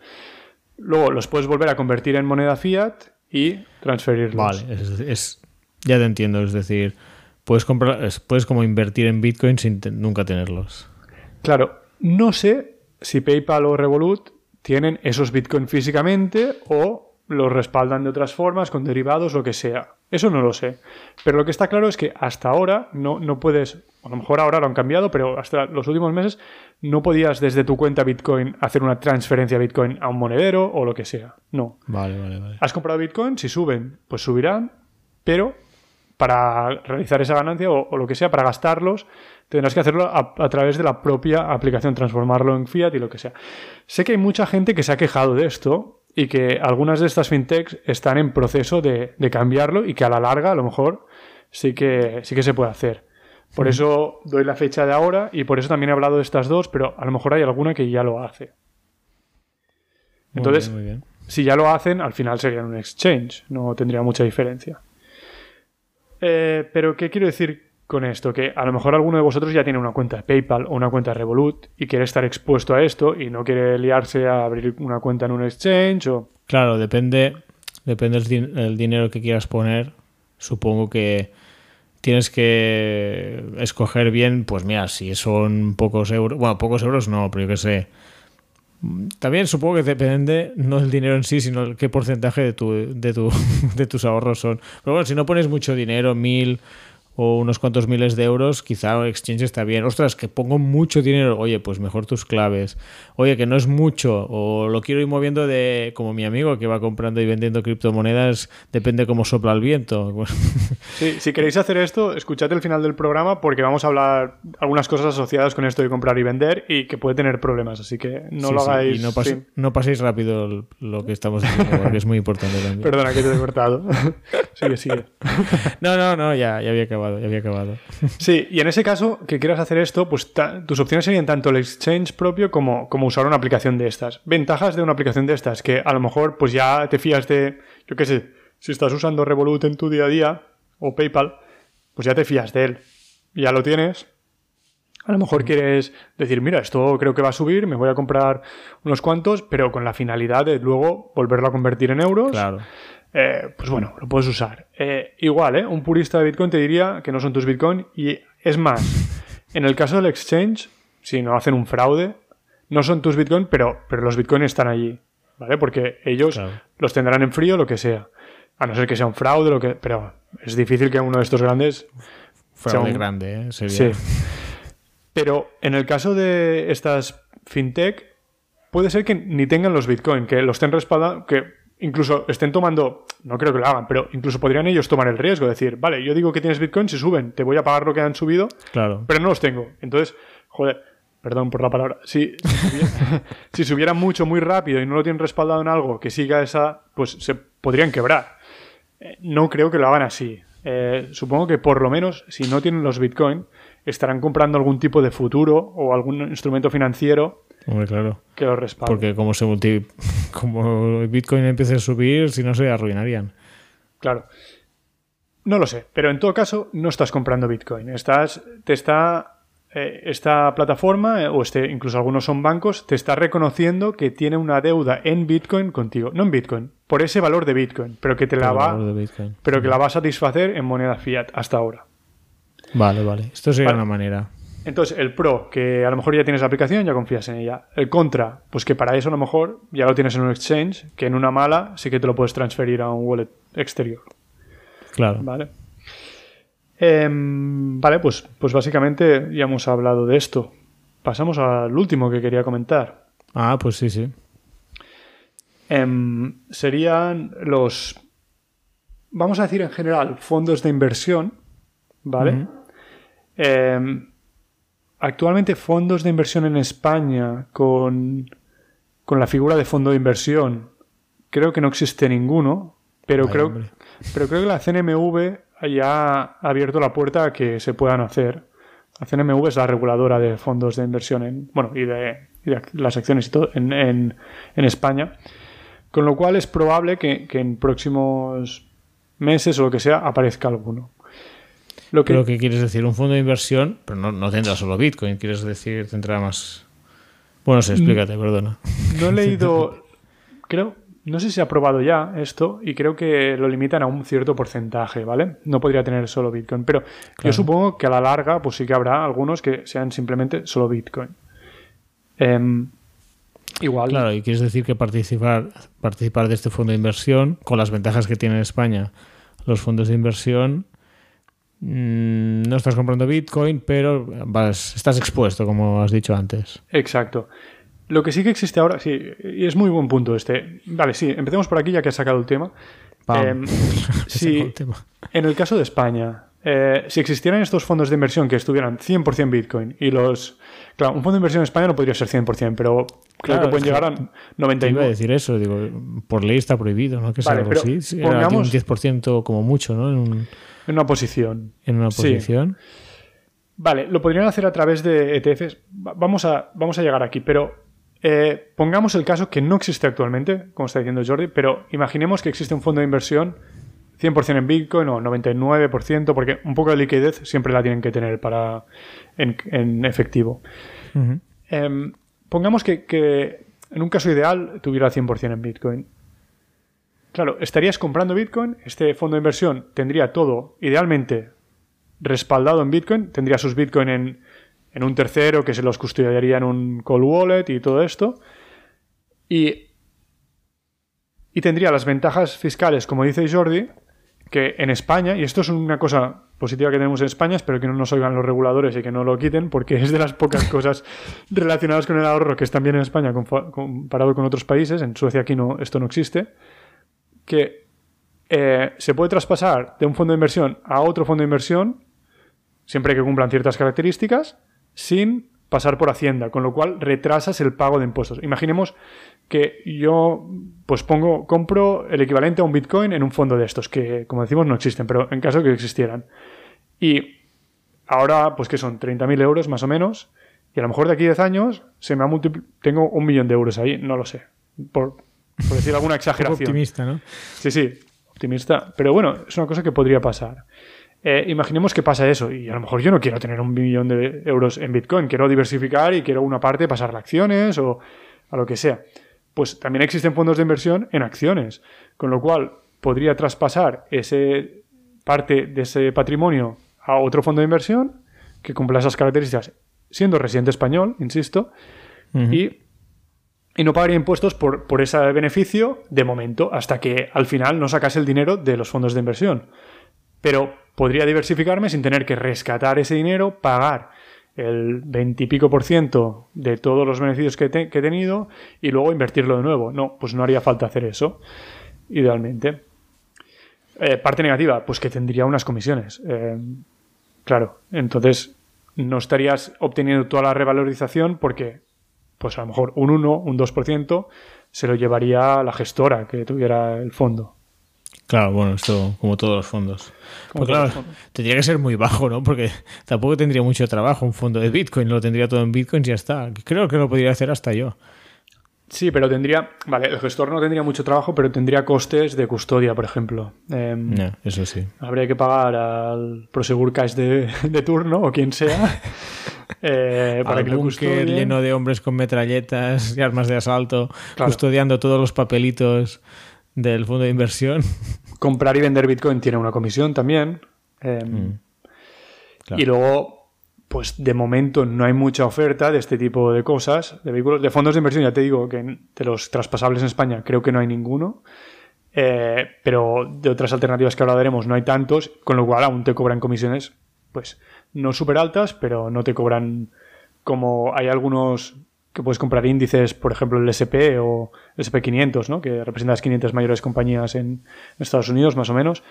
luego los puedes volver a convertir en moneda fiat y transferirlos. Vale, es, ya te entiendo, es decir, puedes comprar, puedes como invertir en Bitcoin sin nunca tenerlos. Claro, no sé si PayPal o Revolut tienen esos Bitcoin físicamente o los respaldan de otras formas, con derivados, lo que sea. Eso no lo sé. Pero lo que está claro es que hasta ahora no, no puedes, a lo mejor ahora lo han cambiado, pero hasta los últimos meses no podías desde tu cuenta Bitcoin hacer una transferencia Bitcoin a un monedero o lo que sea. No. Vale, vale, vale. Has comprado Bitcoin, si suben, pues subirán, pero para realizar esa ganancia o, lo que sea, para gastarlos, tendrás que hacerlo a, través de la propia aplicación, transformarlo en fiat y lo que sea. Sé que hay mucha gente que se ha quejado de esto y que algunas de estas fintechs están en proceso de, cambiarlo y que a la larga a lo mejor sí que, sí que se puede hacer. Por eso doy la fecha de ahora y por eso también he hablado de estas dos, pero a lo mejor hay alguna que ya lo hace. Entonces, si ya lo hacen, al final sería un exchange, no tendría mucha diferencia. Eh, pero, ¿qué quiero decir con esto? Que a lo mejor alguno de vosotros ya tiene una cuenta de PayPal o una cuenta de Revolut y quiere estar expuesto a esto y no quiere liarse a abrir una cuenta en un exchange o... Claro, depende, depende del dinero que quieras poner. Supongo que tienes que escoger bien, pues mira, si son pocos euros, bueno, pocos euros no, pero yo qué sé, también supongo que depende no el dinero en sí, sino qué porcentaje de, tu, de, tu, de tus ahorros son. Pero bueno, si no pones mucho dinero, mil o unos cuantos miles de euros, quizá el exchange está bien. Ostras, que pongo mucho dinero, oye, pues mejor tus claves. Oye, que no es mucho, o lo quiero ir moviendo de como mi amigo que va comprando y vendiendo criptomonedas, depende cómo sopla el viento. Sí, si queréis hacer esto, escuchad el final del programa porque vamos a hablar algunas cosas asociadas con esto de comprar y vender y que puede tener problemas, así que no lo hagáis. Y no, no, paséis rápido lo que estamos diciendo, porque es muy importante también. Perdona que te he cortado. sigue, sigue. no, no, no, ya, ya había acabado ya había acabado. Sí, y en ese caso que quieras hacer esto, pues tus opciones serían tanto el exchange propio como, como usar una aplicación de estas. Ventajas de una aplicación de estas, que a lo mejor pues ya te fías de, yo qué sé, si estás usando Revolut en tu día a día o PayPal, pues ya te fías de él. Ya lo tienes. A lo mejor quieres decir, mira, esto creo que va a subir, me voy a comprar unos cuantos, pero con la finalidad de luego volverlo a convertir en euros. Claro. Eh, pues bueno, lo puedes usar. Eh, igual, ¿eh? Un purista de Bitcoin te diría que no son tus Bitcoin y es más, en el caso del exchange, si no hacen un fraude, no son tus Bitcoin, pero, pero los Bitcoin están allí, ¿vale? Porque ellos los tendrán en frío, lo que sea. A no ser que sea un fraude, lo que, pero es difícil que uno de estos grandes... Fraude grande, ¿eh? Sí. Pero en el caso de estas fintech, puede ser que ni tengan los Bitcoin, que los estén respaldando, que incluso estén tomando, no creo que lo hagan, pero incluso podrían ellos tomar el riesgo, de decir, vale, yo digo que tienes Bitcoin, si suben, te voy a pagar lo que han subido, claro. pero no los tengo. Entonces, joder, perdón por la palabra, si, si, subieran mucho, muy rápido y no lo tienen respaldado en algo que siga esa, pues se podrían quebrar. Eh, no creo que lo hagan así. Eh, supongo que por lo menos, si no tienen los Bitcoin, estarán comprando algún tipo de futuro o algún instrumento financiero Hombre, claro. Que lo respalde. Porque como se multi... como Bitcoin empiece a subir, si no se arruinarían. Claro. No lo sé, pero en todo caso no estás comprando Bitcoin. Estás, te está eh, esta plataforma, eh, o este, incluso algunos son bancos, te está reconociendo que tiene una deuda en Bitcoin contigo. No en Bitcoin, por ese valor de Bitcoin, pero que te la va. Pero que la va a satisfacer en moneda fiat hasta ahora. Vale, vale. Esto sería Vale. una manera. Entonces, el pro, que a lo mejor ya tienes la aplicación, ya confías en ella. El contra, pues que para eso a lo mejor ya lo tienes en un exchange, que en una mala sí que te lo puedes transferir a un wallet exterior. Claro. Vale. Em, vale, pues, pues básicamente ya hemos hablado de esto. Pasamos al último que quería comentar. Ah, pues sí, sí. Em, serían los, vamos a decir en general, fondos de inversión, ¿vale? Actualmente fondos de inversión en España con, con la figura de fondo de inversión, creo que no existe ninguno, pero creo, hombre. pero creo que la CNMV ya ha abierto la puerta a que se puedan hacer. La CNMV es la reguladora de fondos de inversión en, bueno, y de, y de las acciones y todo en, en- en España. Con lo cual es probable que, que en próximos meses o lo que sea aparezca alguno. Lo que, Pero ¿qué quieres decir? Un fondo de inversión, pero no, no tendrá solo Bitcoin, quieres decir, tendrá más... Bueno, sí, explícate, perdona. no he leído, creo, no sé si ha aprobado ya esto y creo que lo limitan a un cierto porcentaje, ¿vale? No podría tener solo Bitcoin, pero yo supongo que a la larga pues sí que habrá algunos que sean simplemente solo Bitcoin. Em, igual, Claro, y quieres decir que participar, participar de este fondo de inversión, con las ventajas que tiene en España los fondos de inversión, mm, no estás comprando Bitcoin, pero vas, estás expuesto, como has dicho antes. Exacto. Lo que sí que existe ahora, sí, y es muy buen punto este. Vale, sí, empecemos por aquí ya que has sacado el tema. Pam. Em, fue el tema. en el caso de España, eh, si existieran estos fondos de inversión que estuvieran 100% Bitcoin y los... Claro, un fondo de inversión en España no podría ser 100%, pero Claro, que pueden llegar a Te iba a 99. decir eso, digo, por ley está prohibido, ¿no? Que sea algo así. Sí, era pongamos- un 10% como mucho, ¿no? En, un- En una posición. en una Sí. posición. Vale, lo podrían hacer a través de ETFs. Va- Vamos a, vamos a llegar aquí, pero eh, pongamos el caso que no existe actualmente, como está diciendo Jordi, pero imaginemos que existe un fondo de inversión 100% en Bitcoin o 99%, porque un poco de liquidez siempre la tienen que tener para en, en efectivo. Em, pongamos que, que en un caso ideal tuviera 100% en Bitcoin. Claro, estarías comprando Bitcoin, este fondo de inversión tendría todo, idealmente, respaldado en Bitcoin, tendría sus Bitcoin en, en un tercero que se los custodiaría en un cold wallet y todo esto. Y, y tendría las ventajas fiscales, como dice Jordi, que en España, y esto es una cosa positiva que tenemos en España, espero que no nos oigan los reguladores y que no lo quiten, porque es de las pocas cosas relacionadas con el ahorro que están bien en España comparado con otros países. En Suecia aquí no, esto no existe. Que eh, se puede traspasar de un fondo de inversión a otro fondo de inversión, siempre que cumplan ciertas características, sin pasar por Hacienda, con lo cual retrasas el pago de impuestos. Imaginemos que yo pues pongo, compro el equivalente a un Bitcoin en un fondo de estos, que como decimos no existen, pero en caso que existieran. Y ahora, pues que son 30.000 euros más o menos, y a lo mejor de aquí a 10 años se me ha tengo un millón de euros ahí, no lo sé, por, por decir alguna exageración. optimista, ¿no? Sí, sí, optimista. Pero bueno, es una cosa que podría pasar. Eh, imaginemos que pasa eso y a lo mejor yo no quiero tener un millón de euros en Bitcoin, quiero diversificar y quiero una parte pasar a acciones o a lo que sea. Pues también existen fondos de inversión en acciones, con lo cual podría traspasar ese parte de ese patrimonio a otro fondo de inversión que cumpla esas características, siendo residente español, insisto, y, y no pagaría impuestos por, por ese beneficio de momento, hasta que al final no sacase el dinero de los fondos de inversión. Pero podría diversificarme sin tener que rescatar ese dinero, pagar el 20 y pico por ciento de todos los beneficios que he tenido y luego invertirlo de nuevo. No, pues no haría falta hacer eso, idealmente. Eh, parte negativa, pues que tendría unas comisiones. Eh, claro, entonces no estarías obteniendo toda la revalorización porque, pues a lo mejor un 1, un 2% se lo llevaría la gestora que tuviera el fondo. Claro, bueno, esto como todos los fondos. Pues claro, fondos. tendría que ser muy bajo, ¿no? Porque tampoco tendría mucho trabajo un fondo de Bitcoin, lo tendría todo en Bitcoin y ya está. Creo que lo podría hacer hasta yo. Sí, pero tendría, vale, el gestor no tendría mucho trabajo, pero tendría costes de custodia, por ejemplo. Em, No, eso sí. Habría que pagar al Prosegur Cash de, de turno o quien sea Eh, para que lo búnker lleno de hombres con metralletas y armas de asalto, custodiando todos los papelitos del fondo de inversión. Comprar y vender Bitcoin tiene una comisión también. Em, mm. Y luego, pues de momento no hay mucha oferta de este tipo de cosas, de vehículos, de fondos de inversión, ya te digo que de los traspasables en España creo que no hay ninguno. Eh, pero de otras alternativas que ahora veremos no hay tantos, con lo cual aún te cobran comisiones, pues no súper altas, pero no te cobran como hay algunos que puedes comprar índices, por ejemplo el SP o el SP500, ¿no? que representa las 500 mayores compañías en Estados Unidos, más o menos,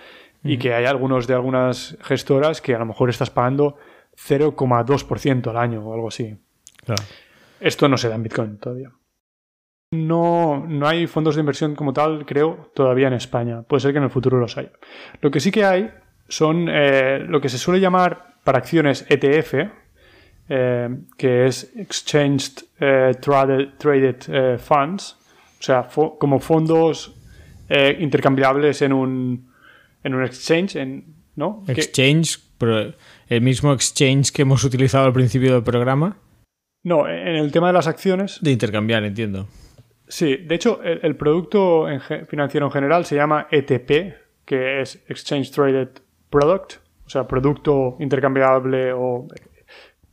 y que hay algunos de algunas gestoras que a lo mejor estás pagando 0,2% al año o algo así. Esto no se da en Bitcoin todavía. No, no hay fondos de inversión como tal, creo, todavía en España. Puede ser que en el futuro los haya. Lo que sí que hay son eh, lo que se suele llamar para acciones ETF, eh, que es Exchanged eh, Traded, Funds, o sea, como fondos intercambiables en un, en un exchange, en, ¿no? Exchange, el mismo exchange que hemos utilizado al principio del programa. No, en el tema de las acciones. De intercambiar, entiendo. Sí, de hecho, el, producto financiero en general se llama ETP, que es Exchange Traded Product, o sea, producto intercambiable o.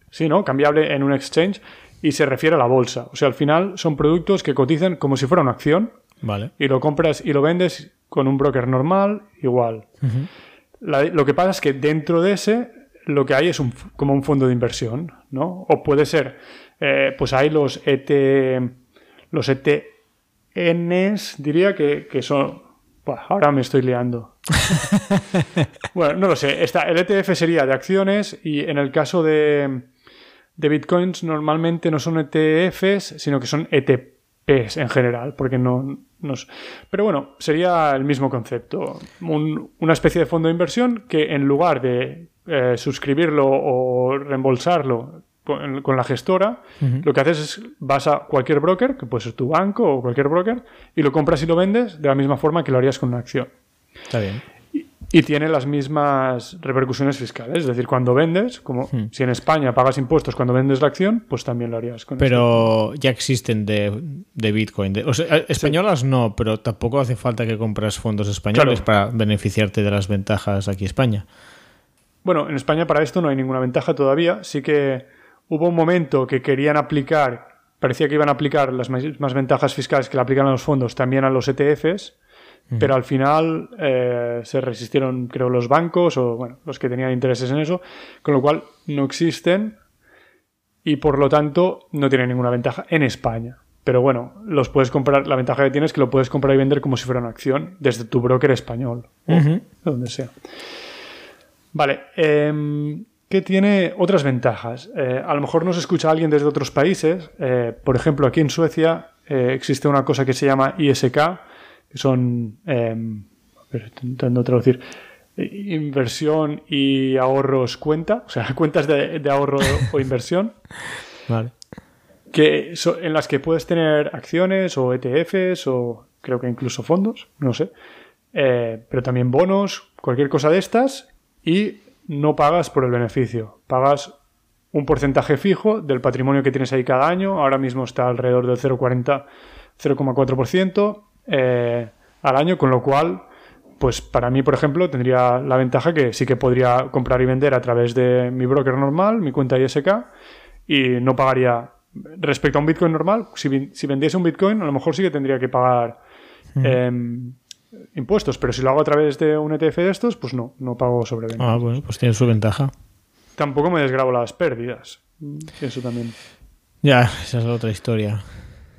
Sí, ¿no? Cambiable en un exchange y se refiere a la bolsa. O sea, al final son productos que cotizan como si fuera una acción. Vale. Y lo compras y lo vendes con un broker normal, igual. lo que pasa es que dentro de ese lo que hay es un, como un fondo de inversión, ¿no? O puede ser, eh, pues hay los ET los ETNs, diría que, son... ahora me estoy liando. bueno, no lo sé. el ETF sería de acciones y en el caso de, de bitcoins normalmente no son ETFs, sino que son ETPs en general, porque no, Pero bueno, sería el mismo concepto. una especie de fondo de inversión que en lugar de eh, suscribirlo o reembolsarlo con, la gestora, lo que haces es vas a cualquier broker, que puede ser tu banco o cualquier broker, y lo compras y lo vendes de la misma forma que lo harías con una acción. Está bien. Y, tiene las mismas repercusiones fiscales. Es decir, cuando vendes, como si en España pagas impuestos cuando vendes la acción, pues también lo harías con Pero ya existen de, Bitcoin. o sea, eh, españolas no, pero tampoco hace falta que compras fondos españoles para beneficiarte de las ventajas aquí en España. Bueno, en España para esto no hay ninguna ventaja todavía. Sí que Hubo un momento que querían aplicar, parecía que iban a aplicar las más ventajas fiscales que le aplican a los fondos también a los ETFs, pero al final eh, se resistieron, creo, los bancos o bueno, los que tenían intereses en eso, con lo cual no existen y por lo tanto no tienen ninguna ventaja en España. Pero bueno, los puedes comprar, la ventaja que tienes es que lo puedes comprar y vender como si fuera una acción desde tu broker español o donde sea. Vale, eh, que tiene otras ventajas. Eh, a lo mejor nos escucha alguien desde otros países. Eh, por ejemplo, aquí en Suecia eh, existe una cosa que se llama ISK, que son, em, intentando traducir, inversión y ahorros cuenta, o sea, cuentas de, ahorro o inversión. vale. Que en las que puedes tener acciones o ETFs o creo que incluso fondos, no sé. pero también bonos, cualquier cosa de estas. Y no pagas por el beneficio, pagas un porcentaje fijo del patrimonio que tienes ahí cada año, ahora mismo está alrededor del 0,40, 0,4% eh, al año, con lo cual, pues para mí, por ejemplo, tendría la ventaja que sí que podría comprar y vender a través de mi broker normal, mi cuenta ISK, y no pagaría, respecto a un Bitcoin normal, si, si vendiese un Bitcoin, a lo mejor sí que tendría que pagar impuestos, pero si lo hago a través de un ETF de estos, pues no, no pago sobreventa. Ah, bueno, pues tiene su ventaja. Tampoco me desgrabo las pérdidas. Eso también. Ya, esa es otra historia.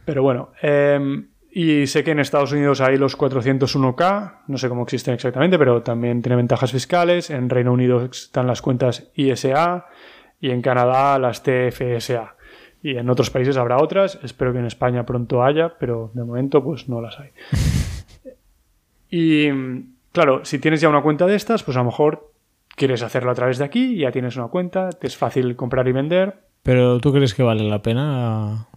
Pero bueno, em, y sé que en Estados Unidos hay los 401k, no sé cómo existen exactamente, pero también tiene ventajas fiscales. En Reino Unido están las cuentas ISA y en Canadá las TFSA. Y en otros países habrá otras, espero que en España pronto haya, pero de momento pues no las hay. Y claro, si tienes ya una cuenta de estas, pues a lo mejor quieres hacerlo a través de aquí, ya tienes una cuenta, te es fácil comprar y vender. Pero ¿tú crees que vale la pena?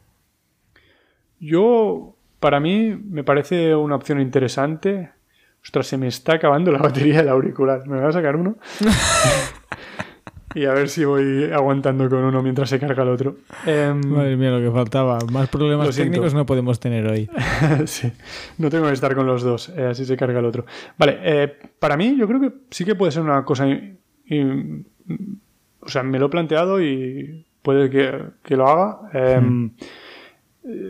Yo, para mí, me parece una opción interesante. Ostras, se me está acabando la batería del auricular. ¿Me va a sacar uno? y a ver si voy aguantando con uno mientras se carga el otro. Em, Madre mía, lo que faltaba. Más problemas técnicos no podemos tener hoy. sí, no tengo que estar con los dos, eh, así se carga el otro. Vale, eh, para mí yo creo que sí que puede ser una cosa... i- o sea, me lo he planteado y puede que, que lo haga. Em,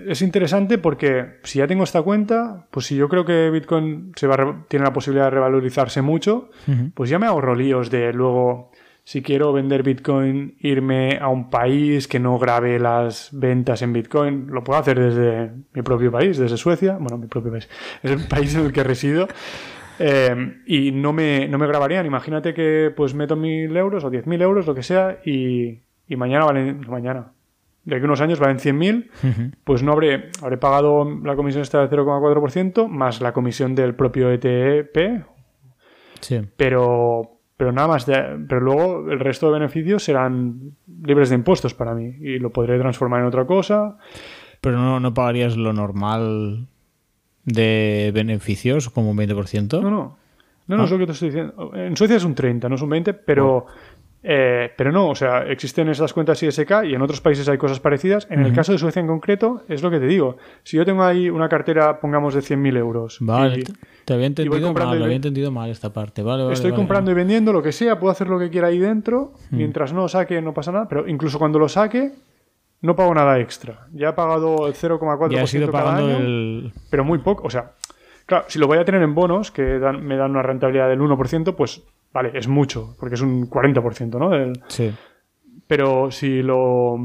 Es interesante porque si ya tengo esta cuenta, pues si yo creo que Bitcoin se va tiene la posibilidad de revalorizarse mucho, Ujú. pues ya me ahorro líos de luego, si quiero vender Bitcoin, irme a un país que no grabe las ventas en Bitcoin. Lo puedo hacer desde mi propio país, desde Suecia. Bueno, mi propio país. Es el país en el que resido. Eh, y no me, no me grabarían. Imagínate que pues meto mil euros o diez mil euros, lo que sea, y, y mañana valen, mañana, de aquí a unos años valen 100.000, Ujú. pues no habré, habré pagado la comisión esta del 0,4% más la comisión del propio ETP, Sí. pero, pero nada más. de- pero luego el resto de beneficios serán libres de impuestos para mí y lo podré transformar en otra cosa. Pero no, no pagarías lo normal de beneficios, como un 20%. No, no. No, no Ah. es lo que te estoy diciendo. En Suecia es un 30, no es un 20, pero, eh, pero no, o sea, existen esas cuentas ISK y en otros países hay cosas parecidas. En el caso de Suecia en concreto, es lo que te digo. Si yo tengo ahí una cartera, pongamos, de 100.000 euros. Vale, y te- había entendido mal, y lo ve- había entendido mal esta parte. Vale, vale, Estoy vale. comprando y vendiendo lo que sea, puedo hacer lo que quiera ahí dentro. Mientras no lo saque, no pasa nada. Pero incluso cuando lo saque, no pago nada extra. Ya he pagado el 0,4% Ya has ido cada pagando año, el... pero muy poco. O sea, claro, si lo voy a tener en bonos, que dan- me dan una rentabilidad del 1%, pues vale, es mucho, porque es un 40%, ¿no? Del- Sí. pero si lo.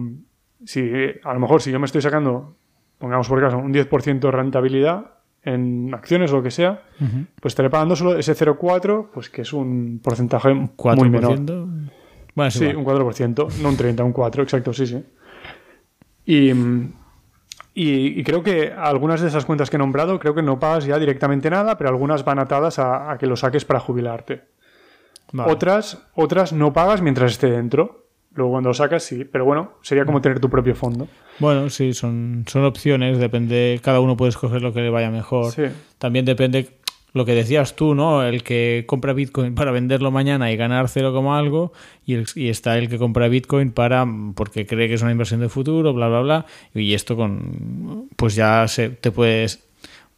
Si, a lo mejor si yo me estoy sacando, pongamos por caso, un 10% de rentabilidad en acciones o lo que sea, pues estaré pagando solo ese 0,4, pues que es un porcentaje 4%. muy menor. Bueno, Sí, igual. un 4%, no un 30, un 4, exacto, sí, sí. Y, y, y creo que algunas de esas cuentas que he nombrado, creo que no pagas ya directamente nada, pero algunas van atadas a, a que lo saques para jubilarte. Vale. Otras, otras no pagas mientras esté dentro. Luego cuando lo sacas, sí. Pero bueno, sería como tener tu propio fondo. Bueno, sí, son, son opciones, depende, cada uno puede escoger lo que le vaya mejor. Sí. También depende lo que decías tú, ¿no? El que compra Bitcoin para venderlo mañana y ganar cero como algo, y, el- y está el que compra Bitcoin para porque cree que es una inversión de futuro, bla, bla, bla. Y esto con, pues ya se, te puedes,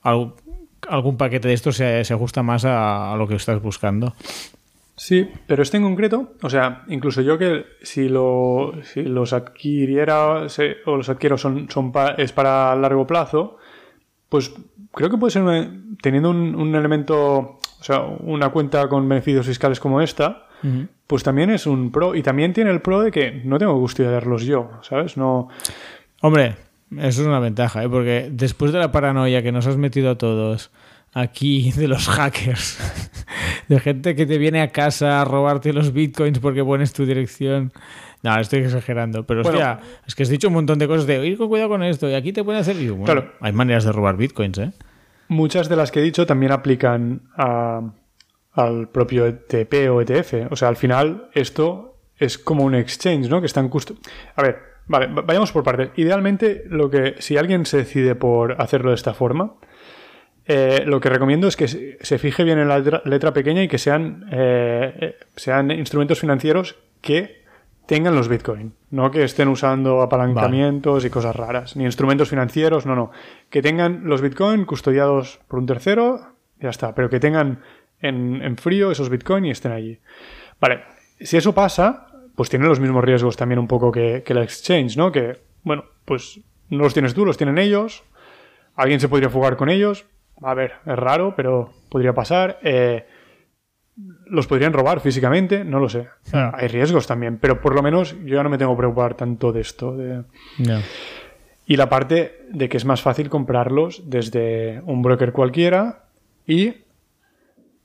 al- algún paquete de esto se, se ajusta más a, a lo que estás buscando. Sí, pero este en concreto, o sea, incluso yo que si, lo, si los adquiriera se- o los adquiero son, son pa- es para largo plazo, pues creo que puede ser una- teniendo un, un elemento, o sea, una cuenta con beneficios fiscales como esta, pues también es un pro. Y también tiene el pro de que no tengo que custodiarlos yo, ¿sabes? No. Hombre, eso es una ventaja, ¿eh? porque después de la paranoia que nos has metido a todos aquí de los hackers, de gente que te viene a casa a robarte los bitcoins porque pones tu dirección. No, estoy exagerando, pero Bueno. hostia, es que has dicho un montón de cosas de ir con cuidado con esto y aquí te pueden hacer. y bueno, Claro. Hay maneras de robar bitcoins, ¿eh? Muchas de las que he dicho también aplican a- al propio ETP o ETF. O sea, al final esto es como un exchange, ¿no? Que están custo... A ver, vale, va- vayamos por partes. Idealmente, lo que si alguien se decide por hacerlo de esta forma, eh, lo que recomiendo es que se fije bien en la letra, letra pequeña y que sean, eh, eh, sean instrumentos financieros que tengan los Bitcoin, no que estén usando apalancamientos y cosas raras, ni instrumentos financieros, no, no, que tengan los Bitcoin custodiados por un tercero, ya está, pero que tengan en, en frío esos Bitcoin y estén allí. Vale, si eso pasa, pues tienen los mismos riesgos también un poco que, que el exchange, ¿no? Que, bueno, pues no los tienes tú, los tienen ellos, alguien se podría fugar con ellos, a ver, es raro, pero podría pasar. Eh, los podrían robar físicamente, no lo sé. Hay riesgos también, pero por lo menos yo ya no me tengo que preocupar tanto de esto. de- Y la parte de que es más fácil comprarlos desde un broker cualquiera y...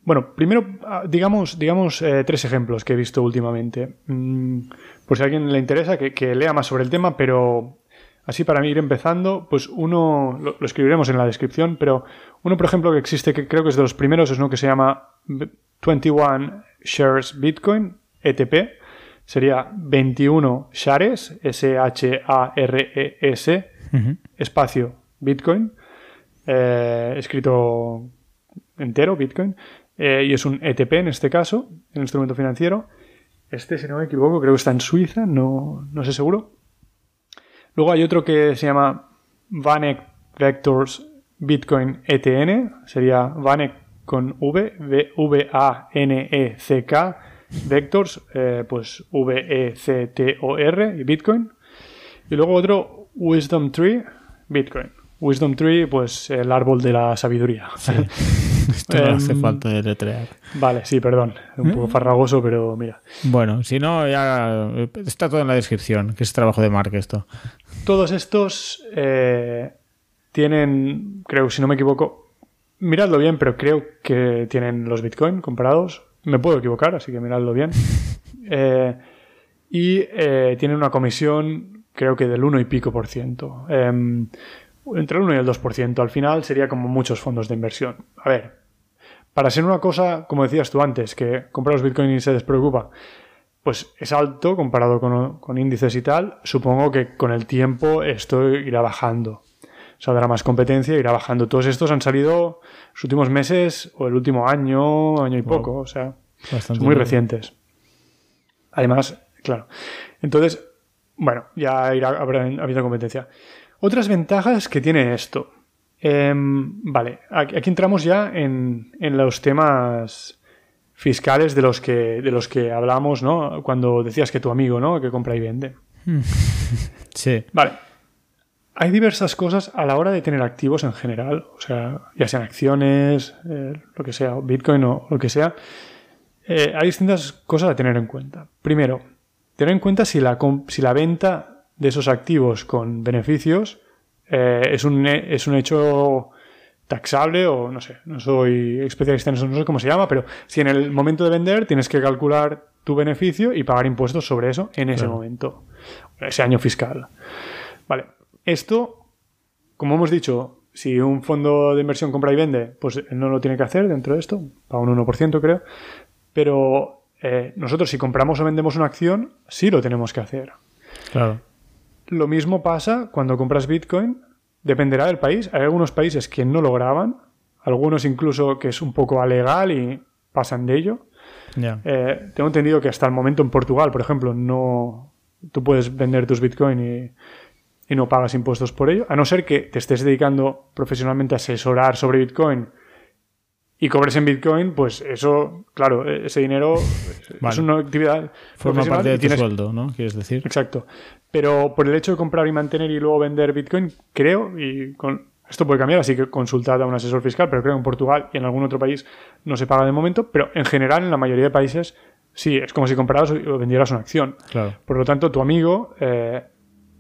Bueno, primero, ah, digamos, digamos eh, tres ejemplos que he visto últimamente. Mm, por si a alguien le interesa, que, que lea más sobre el tema, pero así para mí ir empezando, pues uno, lo, lo escribiremos en la descripción, pero uno, por ejemplo, que existe, que creo que es de los primeros, es uno que se llama 21 Shares Bitcoin, ETP. Sería 21 shares, S-H-A-R-E-S, Ujú. espacio Bitcoin, eh, escrito entero, Bitcoin, eh, y es un ETP en este caso, el instrumento financiero. Este, si no me equivoco, creo que está en Suiza, no, no sé seguro. Luego hay otro que se llama Vanek Vectors Bitcoin ETN, sería Vanek con V, V-A-N-E-C-K, Vectors, eh, pues V-E-C-T-O-R y Bitcoin. Y luego otro Wisdom Tree, Bitcoin. Wisdom Tree, pues el árbol de la sabiduría. Esto no hace Em, falta deletrear. Vale, sí, perdón. Un poco farragoso, pero mira. Bueno, si no, ya está todo en la descripción, que es trabajo de Mark esto. Todos estos eh, tienen, creo, si no me equivoco, miradlo bien, pero creo que tienen los Bitcoin comprados. Me puedo equivocar, así que miradlo bien. Eh, y eh, tienen una comisión, creo que del 1 y pico por ciento. Em, entre el 1 y el 2 por ciento. Al final sería como muchos fondos de inversión. A ver, para ser una cosa, como decías tú antes, que comprar los Bitcoin y se despreocupa, pues es alto comparado con, con índices y tal. Supongo que con el tiempo esto irá bajando. O sea, habrá más competencia, irá bajando. Todos estos han salido los últimos meses o el último año, año y poco. O sea, son muy recientes. Además, claro. Entonces, bueno, ya irá, habrá habido competencia. Otras ventajas que tiene esto. Em, vale, aquí, aquí entramos ya en, en los temas fiscales de los que de los que hablamos, ¿no? Cuando decías que tu amigo, ¿no? Que compra y vende. Sí. Vale. Hay diversas cosas a la hora de tener activos en general, o sea, ya sean acciones, eh, lo que sea, o Bitcoin o lo que sea. Eh, hay distintas cosas a tener en cuenta. Primero, tener en cuenta si la, si la venta de esos activos con beneficios eh, es, un, es un hecho taxable o no sé, no soy especialista en eso, no sé cómo se llama, pero si en el momento de vender tienes que calcular tu beneficio y pagar impuestos sobre eso en ese Claro. momento, ese año fiscal. Vale, esto, como hemos dicho, si un fondo de inversión compra y vende, pues no lo tiene que hacer dentro de esto, para un 1% creo, pero eh, nosotros si compramos o vendemos una acción, sí lo tenemos que hacer. Claro. Lo mismo pasa cuando compras Bitcoin. Dependerá del país. Hay algunos países que no lo graban. Algunos incluso que es un poco alegal y pasan de ello. Eh, tengo entendido que hasta el momento en Portugal, por ejemplo, no tú puedes vender tus Bitcoin y, y no pagas impuestos por ello. A no ser que te estés dedicando profesionalmente a asesorar sobre Bitcoin y cobres en Bitcoin, pues eso, claro, ese dinero es una actividad Forma parte de tu tienes- sueldo, ¿no? Quieres decir. Exacto. Pero por el hecho de comprar y mantener y luego vender Bitcoin, creo, y con, esto puede cambiar, así que consultad a un asesor fiscal, pero creo que en Portugal y en algún otro país no se paga de momento, pero en general en la mayoría de países sí, es como si compraras o vendieras una acción. Claro. Por lo tanto, tu amigo, eh,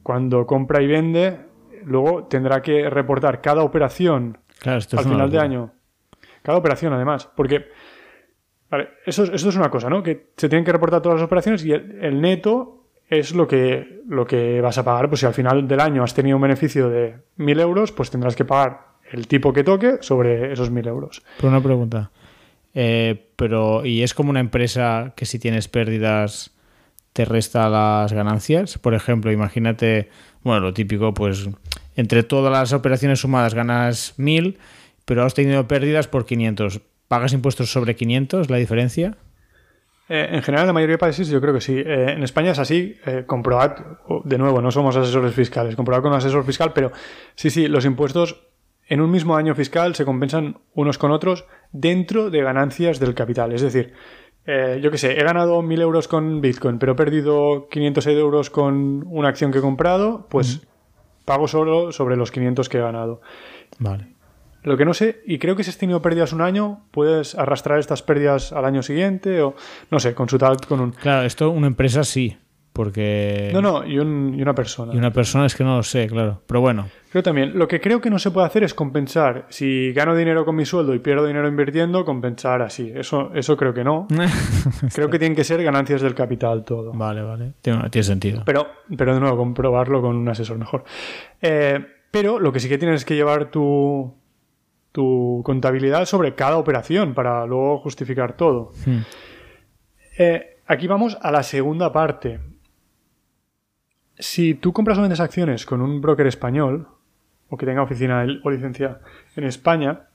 cuando compra y vende, luego tendrá que reportar cada operación Claro, al final de año. Cada operación, además. Porque, vale, eso, es- eso es una cosa, ¿no? Que se tienen que reportar todas las operaciones y el, el neto es lo que, lo que vas a pagar. Pues si al final del año has tenido un beneficio de 1.000 euros, pues tendrás que pagar el tipo que toque sobre esos 1.000 euros. Pero una pregunta. Eh, pero, ¿y es como una empresa que si tienes pérdidas te resta las ganancias? Por ejemplo, imagínate, bueno, lo típico, pues entre todas las operaciones sumadas ganas 1000, pero has tenido pérdidas por 500. ¿Pagas impuestos sobre 500? ¿La diferencia? Eh, en general, en la mayoría de países yo creo que sí. Eh, en España es así. Eh, comprobad, de nuevo, no somos asesores fiscales. Comprobad con un asesor fiscal, pero sí, sí, los impuestos en un mismo año fiscal se compensan unos con otros dentro de ganancias del capital. Es decir, eh, yo qué sé, he ganado 1.000 euros con Bitcoin, pero he perdido 500 euros con una acción que he comprado, pues pago solo sobre los 500 que he ganado. Vale. Lo que no sé, y creo que si has tenido pérdidas un año, puedes arrastrar estas pérdidas al año siguiente o no sé, consultar con un... Claro, esto una empresa sí, porque... No, no, y, un- y una persona. Y una persona es que no lo sé, claro. Pero bueno, Creo también, lo que creo que no se puede hacer es compensar. Si gano dinero con mi sueldo y pierdo dinero invirtiendo, compensar así. Eso, eso creo que no. Creo que tienen que ser ganancias del capital todo. vale, vale. Tiene, tiene sentido. Pero, pero de nuevo, comprobarlo con un asesor mejor. Eh, pero lo que sí que tienes que llevar tu, tu contabilidad sobre cada operación para luego justificar todo. Hmm. Eh, aquí vamos a la segunda parte. Si tú compras o vendes acciones con un broker español o que tenga oficina o licencia en España,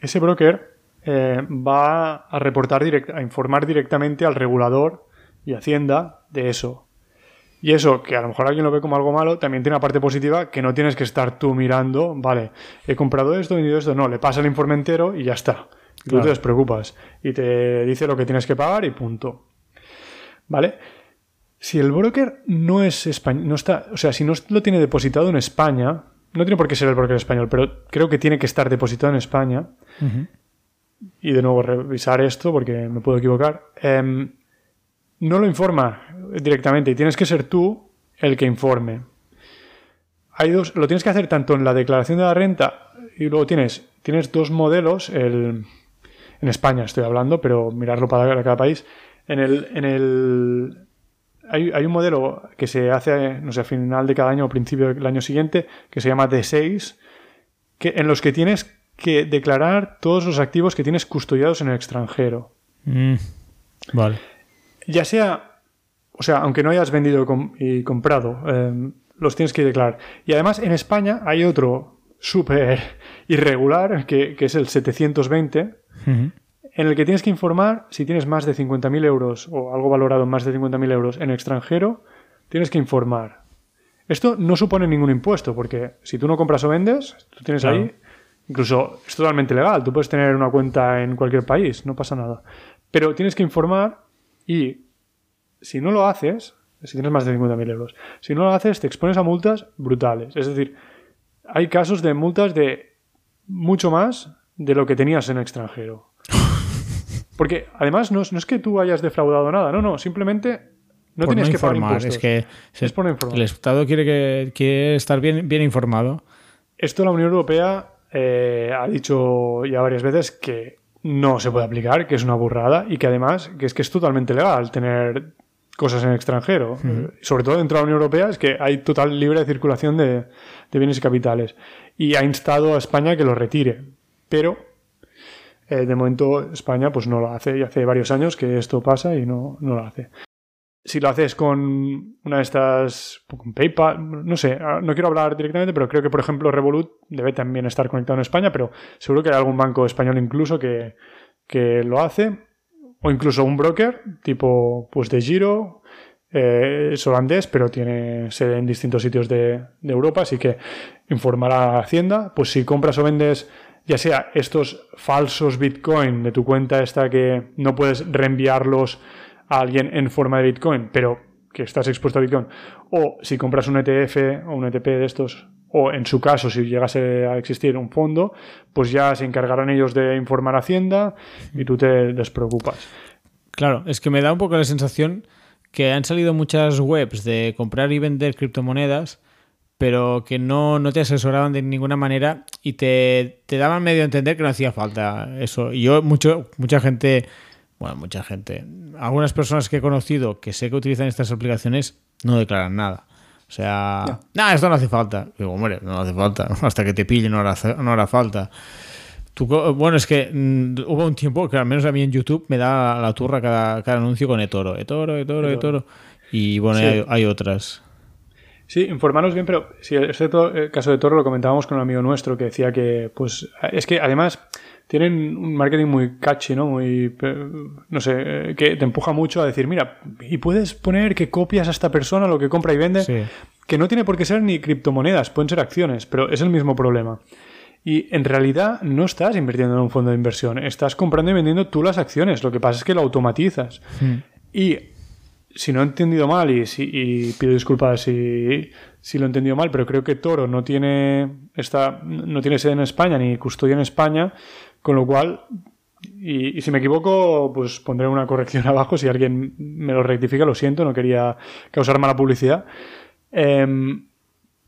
ese broker eh, va a reportar direct- a informar directamente al regulador y Hacienda de eso. Y eso, que a lo mejor alguien lo ve como algo malo, también tiene una parte positiva que no tienes que estar tú mirando, vale, he comprado esto, he vendido esto, no, le pasa el informe entero y ya está. Y tú te despreocupas. Y te dice lo que tienes que pagar y punto. ¿Vale? Si el broker no es español, no está, o sea, si no lo tiene depositado en España, no tiene por qué ser el broker español, pero creo que tiene que estar depositado en España. Y de nuevo revisar esto porque me puedo equivocar. Em, no lo informa directamente y tienes que ser tú el que informe. Hay dos, lo tienes que hacer tanto en la declaración de la renta y luego tienes, tienes dos modelos, el, en España estoy hablando, pero mirarlo para cada país. En el, en el hay, un modelo que se hace, no sé, a final de cada año o principio del año siguiente, que se llama D6, que, en los que tienes que declarar todos los activos que tienes custodiados en el extranjero. Mm, vale. Ya sea, o sea, aunque no hayas vendido y comprado, eh, los tienes que declarar. Y además en España hay otro súper irregular, que, que, es el 720, en el que tienes que informar si tienes más de 50.000 euros o algo valorado en más de 50.000 euros en extranjero, tienes que informar. Esto no supone ningún impuesto, porque si tú no compras o vendes, tú tienes ahí, incluso es totalmente legal, tú puedes tener una cuenta en cualquier país, no pasa nada. Pero tienes que informar y si no lo haces, si tienes más de 50.000 euros, si no lo haces te expones a multas brutales. Es decir, hay casos de multas de mucho más de lo que tenías en extranjero. Porque además no es, que tú hayas defraudado nada, no, no, simplemente no tienes que pagar impuestos. Es que es por el Estado quiere, que, estar bien, bien informado. Esto la Unión Europea eh, ha dicho ya varias veces que no se puede aplicar, que es una burrada y que además que es que es totalmente legal tener cosas en el extranjero. Sobre todo dentro de la Unión Europea es que hay total libre circulación de, de bienes y capitales. Y ha instado a España que lo retire. Pero eh, de momento España pues no lo hace y hace varios años que esto pasa y no, no lo hace. Si lo haces con una de estas, con PayPal, no sé, ah, no quiero hablar directamente, pero creo que por ejemplo Revolut debe también estar conectado en España, pero seguro que hay algún banco español incluso que, que lo hace, o incluso un broker tipo pues de Giro, eh, es holandés, pero tiene sede en distintos sitios de, de Europa, así que informará a Hacienda, pues si compras o vendes ya sea estos falsos Bitcoin de tu cuenta esta que no puedes reenviarlos a alguien en forma de Bitcoin, pero que estás expuesto a Bitcoin, o si compras un ETF o un ETP de estos, o en su caso, si llegase a existir un fondo, pues ya se encargarán ellos de informar a Hacienda y tú te despreocupas. Claro, es que me da un poco la sensación que han salido muchas webs de comprar y vender criptomonedas pero que no, no te asesoraban de ninguna manera y te, te, daban medio a entender que no hacía falta eso. Y yo, mucho, mucha gente, bueno, mucha gente, algunas personas que he conocido que sé que utilizan estas aplicaciones no declaran nada. O sea, nada, esto no hace falta. Digo, hombre, no hace falta. Hasta que te pillen no hará, no hará falta. bueno, es que mm, hubo un tiempo que al menos a mí en YouTube me da la turra cada, cada anuncio con eToro, eToro, eToro, eToro. Y bueno, hay, hay otras. Sí, informarnos bien, pero si este el caso de Toro lo comentábamos con un amigo nuestro que decía que, pues, es que además tienen un marketing muy catchy, ¿no? Muy, no sé, que te empuja mucho a decir, mira, y puedes poner que copias a esta persona lo que compra y vende, que no tiene por qué ser ni criptomonedas, pueden ser acciones, pero es el mismo problema. Y en realidad no estás invirtiendo en un fondo de inversión, estás comprando y vendiendo tú las acciones, lo que pasa es que lo automatizas. Hmm. Y si no he entendido mal, y, si, pido disculpas si, si, lo he entendido mal, pero creo que Toro no tiene, esta, no tiene sede en España ni custodia en España, con lo cual, y, si me equivoco, pues pondré una corrección abajo. Si alguien me lo rectifica, lo siento, no quería causar mala publicidad. Em,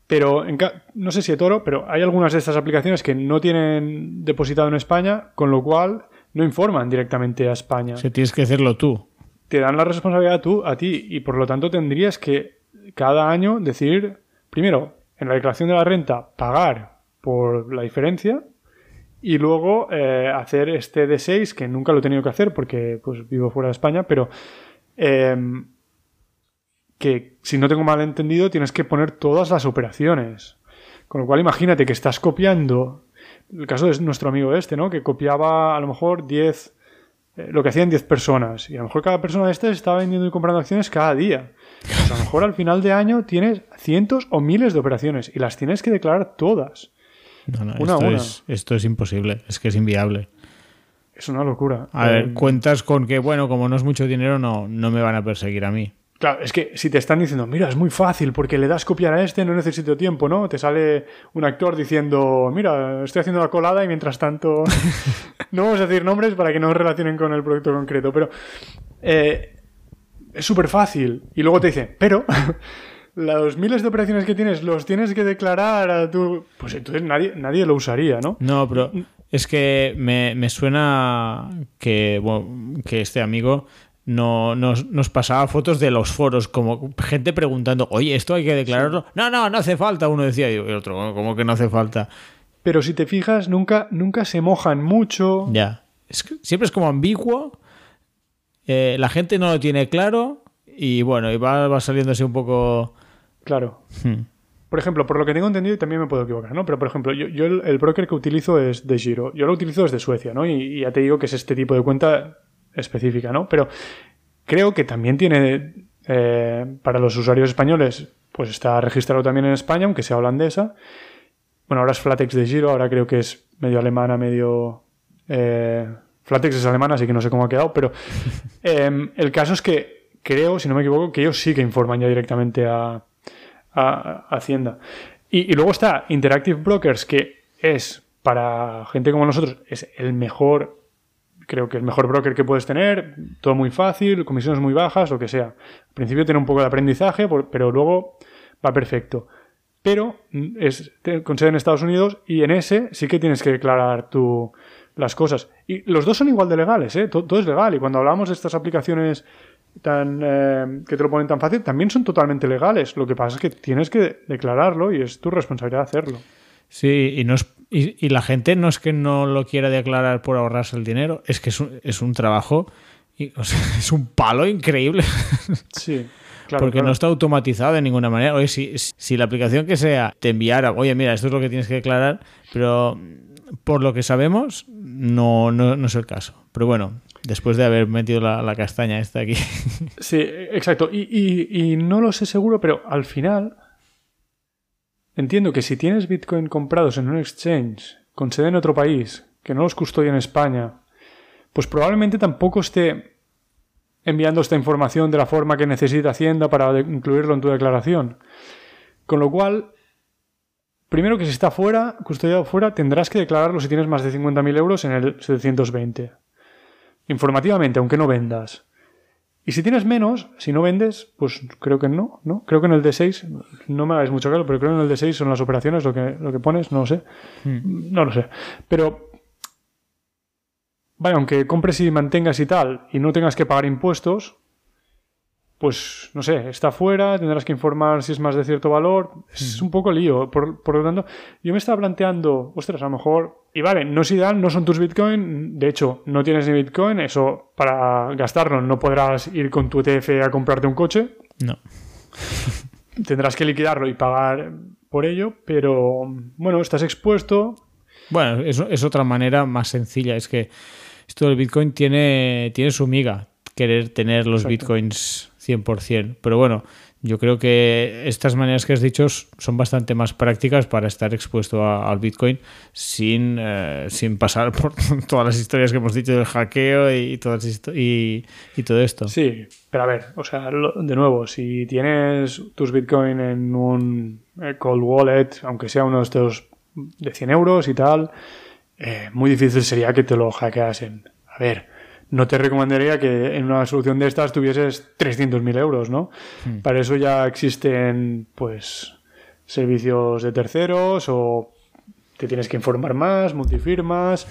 pero no sé si Toro, pero hay algunas de estas aplicaciones que no tienen depositado en España, con lo cual no informan directamente a España. O tienes que hacerlo tú te dan la responsabilidad tú, a ti y por lo tanto tendrías que cada año decir, primero, en la declaración de la renta, pagar por la diferencia y luego eh, hacer este D6, que nunca lo he tenido que hacer porque pues, vivo fuera de España, pero em, que si no tengo mal entendido tienes que poner todas las operaciones. Con lo cual imagínate que estás copiando, el caso es nuestro amigo este, ¿no? Que copiaba a lo mejor 10 eh, lo que hacían 10 personas. Y a lo mejor cada persona de estas estaba vendiendo y comprando acciones cada día. Pues a lo mejor al final de año tienes cientos o miles de operaciones y las tienes que declarar todas. No, no, Una a esto, una. Es, esto es imposible, es que es inviable. Es una locura. A ver, Eh, cuentas con que, bueno, como no es mucho dinero, no, no me van a perseguir a mí. Claro, es que si te están diciendo, mira, es muy fácil porque le das copiar a este, no necesito tiempo, ¿no? Te sale un actor diciendo, mira, estoy haciendo la colada y mientras tanto. no vamos a decir nombres para que no relacionen con el producto concreto, pero. eh, es súper fácil. Y luego te dicen, pero. Los miles de operaciones que tienes los tienes que declarar a tu. Pues entonces nadie, nadie lo usaría, ¿no? No, pero es que me, me suena que, bueno, que este amigo no, nos, nos pasaba fotos de los foros, como gente preguntando, oye, ¿esto hay que declararlo? No, no, no hace falta, uno decía, y el otro, ¿cómo que no hace falta? Pero si te fijas, nunca, nunca se mojan mucho. Ya. Es que siempre es como ambiguo, eh, la gente no lo tiene claro y bueno, y va, va saliéndose un poco... Claro. Hmm. Por ejemplo, por lo que tengo entendido, y también me puedo equivocar, ¿no? Pero, por ejemplo, yo, yo el, el broker que utilizo es de Giro. Yo lo utilizo desde Suecia, ¿no? Y, y ya te digo que es este tipo de cuenta específica, ¿no? Pero creo que también tiene, eh, para los usuarios españoles, pues está registrado también en España, aunque sea holandesa. Bueno, ahora es Flatex de Giro, ahora creo que es medio alemana, medio... eh, Flatex es alemana, así que no sé cómo ha quedado, pero eh, el caso es que creo, si no me equivoco, que ellos sí que informan ya directamente a, a- Hacienda. Y, luego está Interactive Brokers, que es para gente como nosotros, es el mejor, creo que el mejor broker que puedes tener, todo muy fácil, comisiones muy bajas, lo que sea. Al principio tiene un poco de aprendizaje, pero luego va perfecto. Pero es con sede en Estados Unidos y en ese sí que tienes que declarar tu, las cosas. Y los dos son igual de legales, ¿eh? todo, todo es legal. Y cuando hablamos de estas aplicaciones tan eh, que te lo ponen tan fácil, también son totalmente legales. Lo que pasa es que tienes que declararlo y es tu responsabilidad hacerlo. Sí, y, no es- y, y la gente no es que no lo quiera declarar por ahorrarse el dinero, es que es un, es un trabajo, y, o sea, es un palo increíble, Sí, claro. porque claro. no está automatizado de ninguna manera. Oye, si, si la aplicación que sea te enviara, oye, mira, esto es lo que tienes que declarar, pero por lo que sabemos, no, no, no es el caso. Pero bueno, después de haber metido la, castaña esta aquí. Sí, exacto. Y, y- no lo sé seguro, pero al final entiendo que si tienes Bitcoin comprados en un exchange con sede en otro país, que no los custodia en España, pues probablemente tampoco esté enviando esta información de la forma que necesita Hacienda para incluirlo en tu declaración. Con lo cual, primero que si está fuera, custodiado fuera, tendrás que declararlo si tienes más de 50.000 euros en el 720. Informativamente, aunque no vendas. Y si tienes menos, si no vendes, pues creo que no, ¿no? Creo que en el D6, no me hagáis mucho caso, pero creo que en el D6 son las operaciones lo que, lo que pones, no lo sé. No lo sé. Pero, vaya, aunque compres y mantengas y tal, y no tengas que pagar impuestos, pues, no sé, está fuera, tendrás que informar si es más de cierto valor. Es un poco lío. Por, por lo tanto, yo me estaba planteando, ostras, a lo mejor, y vale, no es ideal, no son tus Bitcoin, de hecho, no tienes ni Bitcoin, eso para gastarlo no podrás ir con tu ETF a comprarte un coche, No. tendrás que liquidarlo y pagar por ello, pero bueno, estás expuesto. Bueno, es, es otra manera más sencilla. Es que esto del Bitcoin tiene, tiene su miga, querer tener los Exacto. Bitcoins 100%. Pero bueno, yo creo que estas maneras que has dicho son bastante más prácticas para estar expuesto a- al Bitcoin sin, eh, sin pasar por todas las historias que hemos dicho del hackeo y, todas y todo esto. Sí, pero a ver, o sea, lo- de nuevo, si tienes tus Bitcoin en un eh, cold wallet, aunque sea uno de estos de 100 euros y tal, eh, muy difícil sería que te lo hackeasen. A ver, no te recomendaría que en una solución de estas tuvieses 300.000 euros, ¿no? Para eso ya existen, pues, servicios de terceros o te tienes que informar más, multifirmas,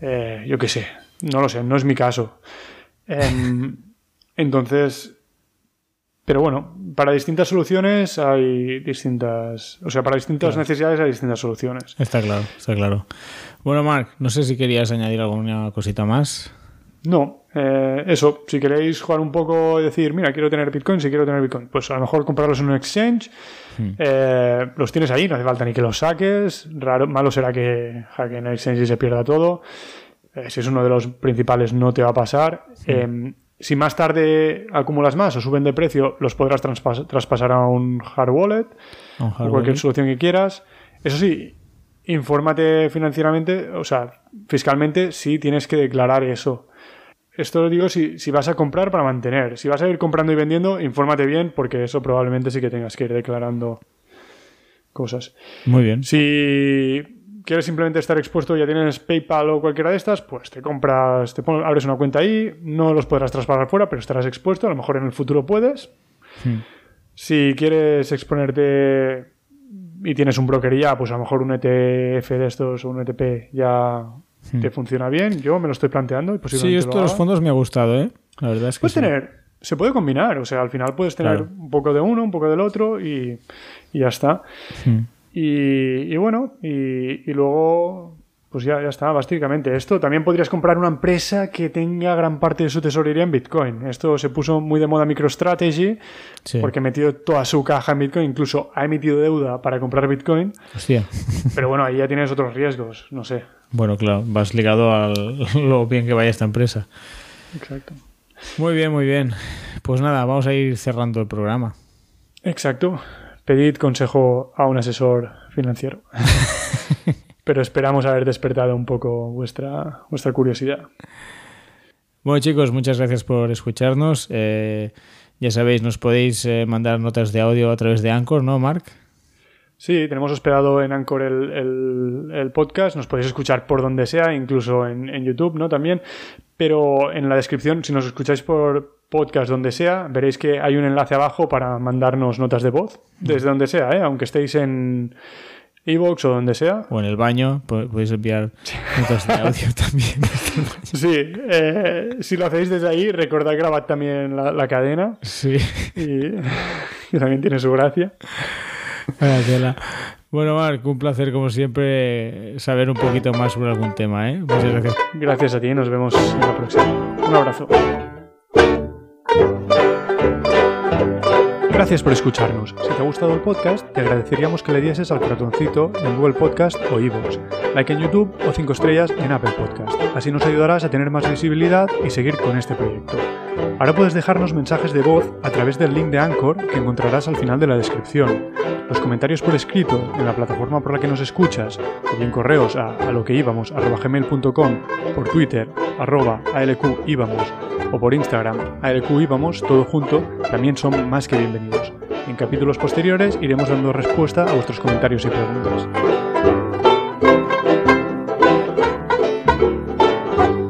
eh, yo qué sé, no lo sé, no es mi caso. Em, entonces, pero bueno, para distintas soluciones hay distintas, o sea, para distintas necesidades hay distintas soluciones. Está claro, está claro. Bueno, Marc, no sé si querías añadir alguna cosita más. No, eh, eso, si queréis jugar un poco y decir, mira, quiero tener Bitcoin, si quiero tener Bitcoin, pues a lo mejor comprarlos en un exchange, eh, los tienes ahí, no hace falta ni que los saques, raro, malo será que hackeen el exchange y se pierda todo. eh, si es uno de los principales no te va a pasar. Eh, si más tarde acumulas más o suben de precio, los podrás traspas- traspasar a un hard wallet Un hard o cualquier wallet. solución que quieras. Eso sí, infórmate financieramente, o sea, fiscalmente, si tienes que declarar eso. Esto lo digo si, si vas a comprar para mantener. Si vas a ir comprando y vendiendo, infórmate bien, porque eso probablemente sí que tengas que ir declarando cosas. Muy bien. Si quieres simplemente estar expuesto, ya tienes PayPal o cualquiera de estas, pues te compras, te pon- abres una cuenta ahí, no los podrás traspasar fuera, pero estarás expuesto, a lo mejor en el futuro puedes. Hmm. Si quieres exponerte y tienes un broker ya, pues a lo mejor un ETF de estos o un ETP ya te funciona bien. Yo me lo estoy planteando y Sí, posiblemente esto lo de los fondos me ha gustado, ¿eh? La verdad es que Puedes sí. tener, se puede combinar, o sea, al final puedes tener Claro. un poco de uno, un poco del otro y, y ya está. Hmm. Y, y bueno, y, y luego, pues ya, ya está, básicamente. Esto también podrías comprar una empresa que tenga gran parte de su tesorería en Bitcoin. Esto se puso muy de moda MicroStrategy Sí. porque ha metido toda su caja en Bitcoin, incluso ha emitido deuda para comprar Bitcoin. Hostia. Pero bueno, ahí ya tienes otros riesgos, no sé. Bueno, claro, vas ligado a lo bien que vaya esta empresa. Exacto. Muy bien, muy bien. Pues nada, vamos a ir cerrando el programa. Exacto. Pedid consejo a un asesor financiero. Pero esperamos haber despertado un poco vuestra, vuestra curiosidad. Bueno, chicos, muchas gracias por escucharnos. Eh, ya sabéis, nos podéis eh, mandar notas de audio a través de Anchor, ¿no, Mark? Sí, tenemos hospedado en Anchor el, el- el podcast. Nos podéis escuchar por donde sea, incluso en, en YouTube, ¿no? También. Pero en la descripción, si nos escucháis por podcast donde sea, veréis que hay un enlace abajo para mandarnos notas de voz. Desde donde sea, ¿eh? Aunque estéis en Evox o donde sea. O en el baño, po- podéis enviar notas de audio también. Sí, eh, si lo hacéis desde ahí, recordad grabar también la, la cadena. sí. Y que también tiene su gracia. Tela. Bueno, Marc, un placer como siempre saber un poquito más sobre algún tema, ¿eh? Muchas gracias. Gracias a ti, nos vemos en la próxima. Un abrazo. Gracias por escucharnos. Si te ha gustado el podcast, te agradeceríamos que le dieses al corazoncito en Google Podcast o iVoox, like en YouTube o 5 estrellas en Apple Podcast. Así nos ayudarás a tener más visibilidad y seguir con este proyecto. Ahora puedes dejarnos mensajes de voz a través del link de Anchor que encontrarás al final de la descripción. Los comentarios por escrito en la plataforma por la que nos escuchas, o bien correos a, a lo que íbamos gmail.com, por Twitter arroba ALQ íbamos o por Instagram ALQ íbamos, todo junto, también son más que bienvenidos. En capítulos posteriores iremos dando respuesta a vuestros comentarios y preguntas.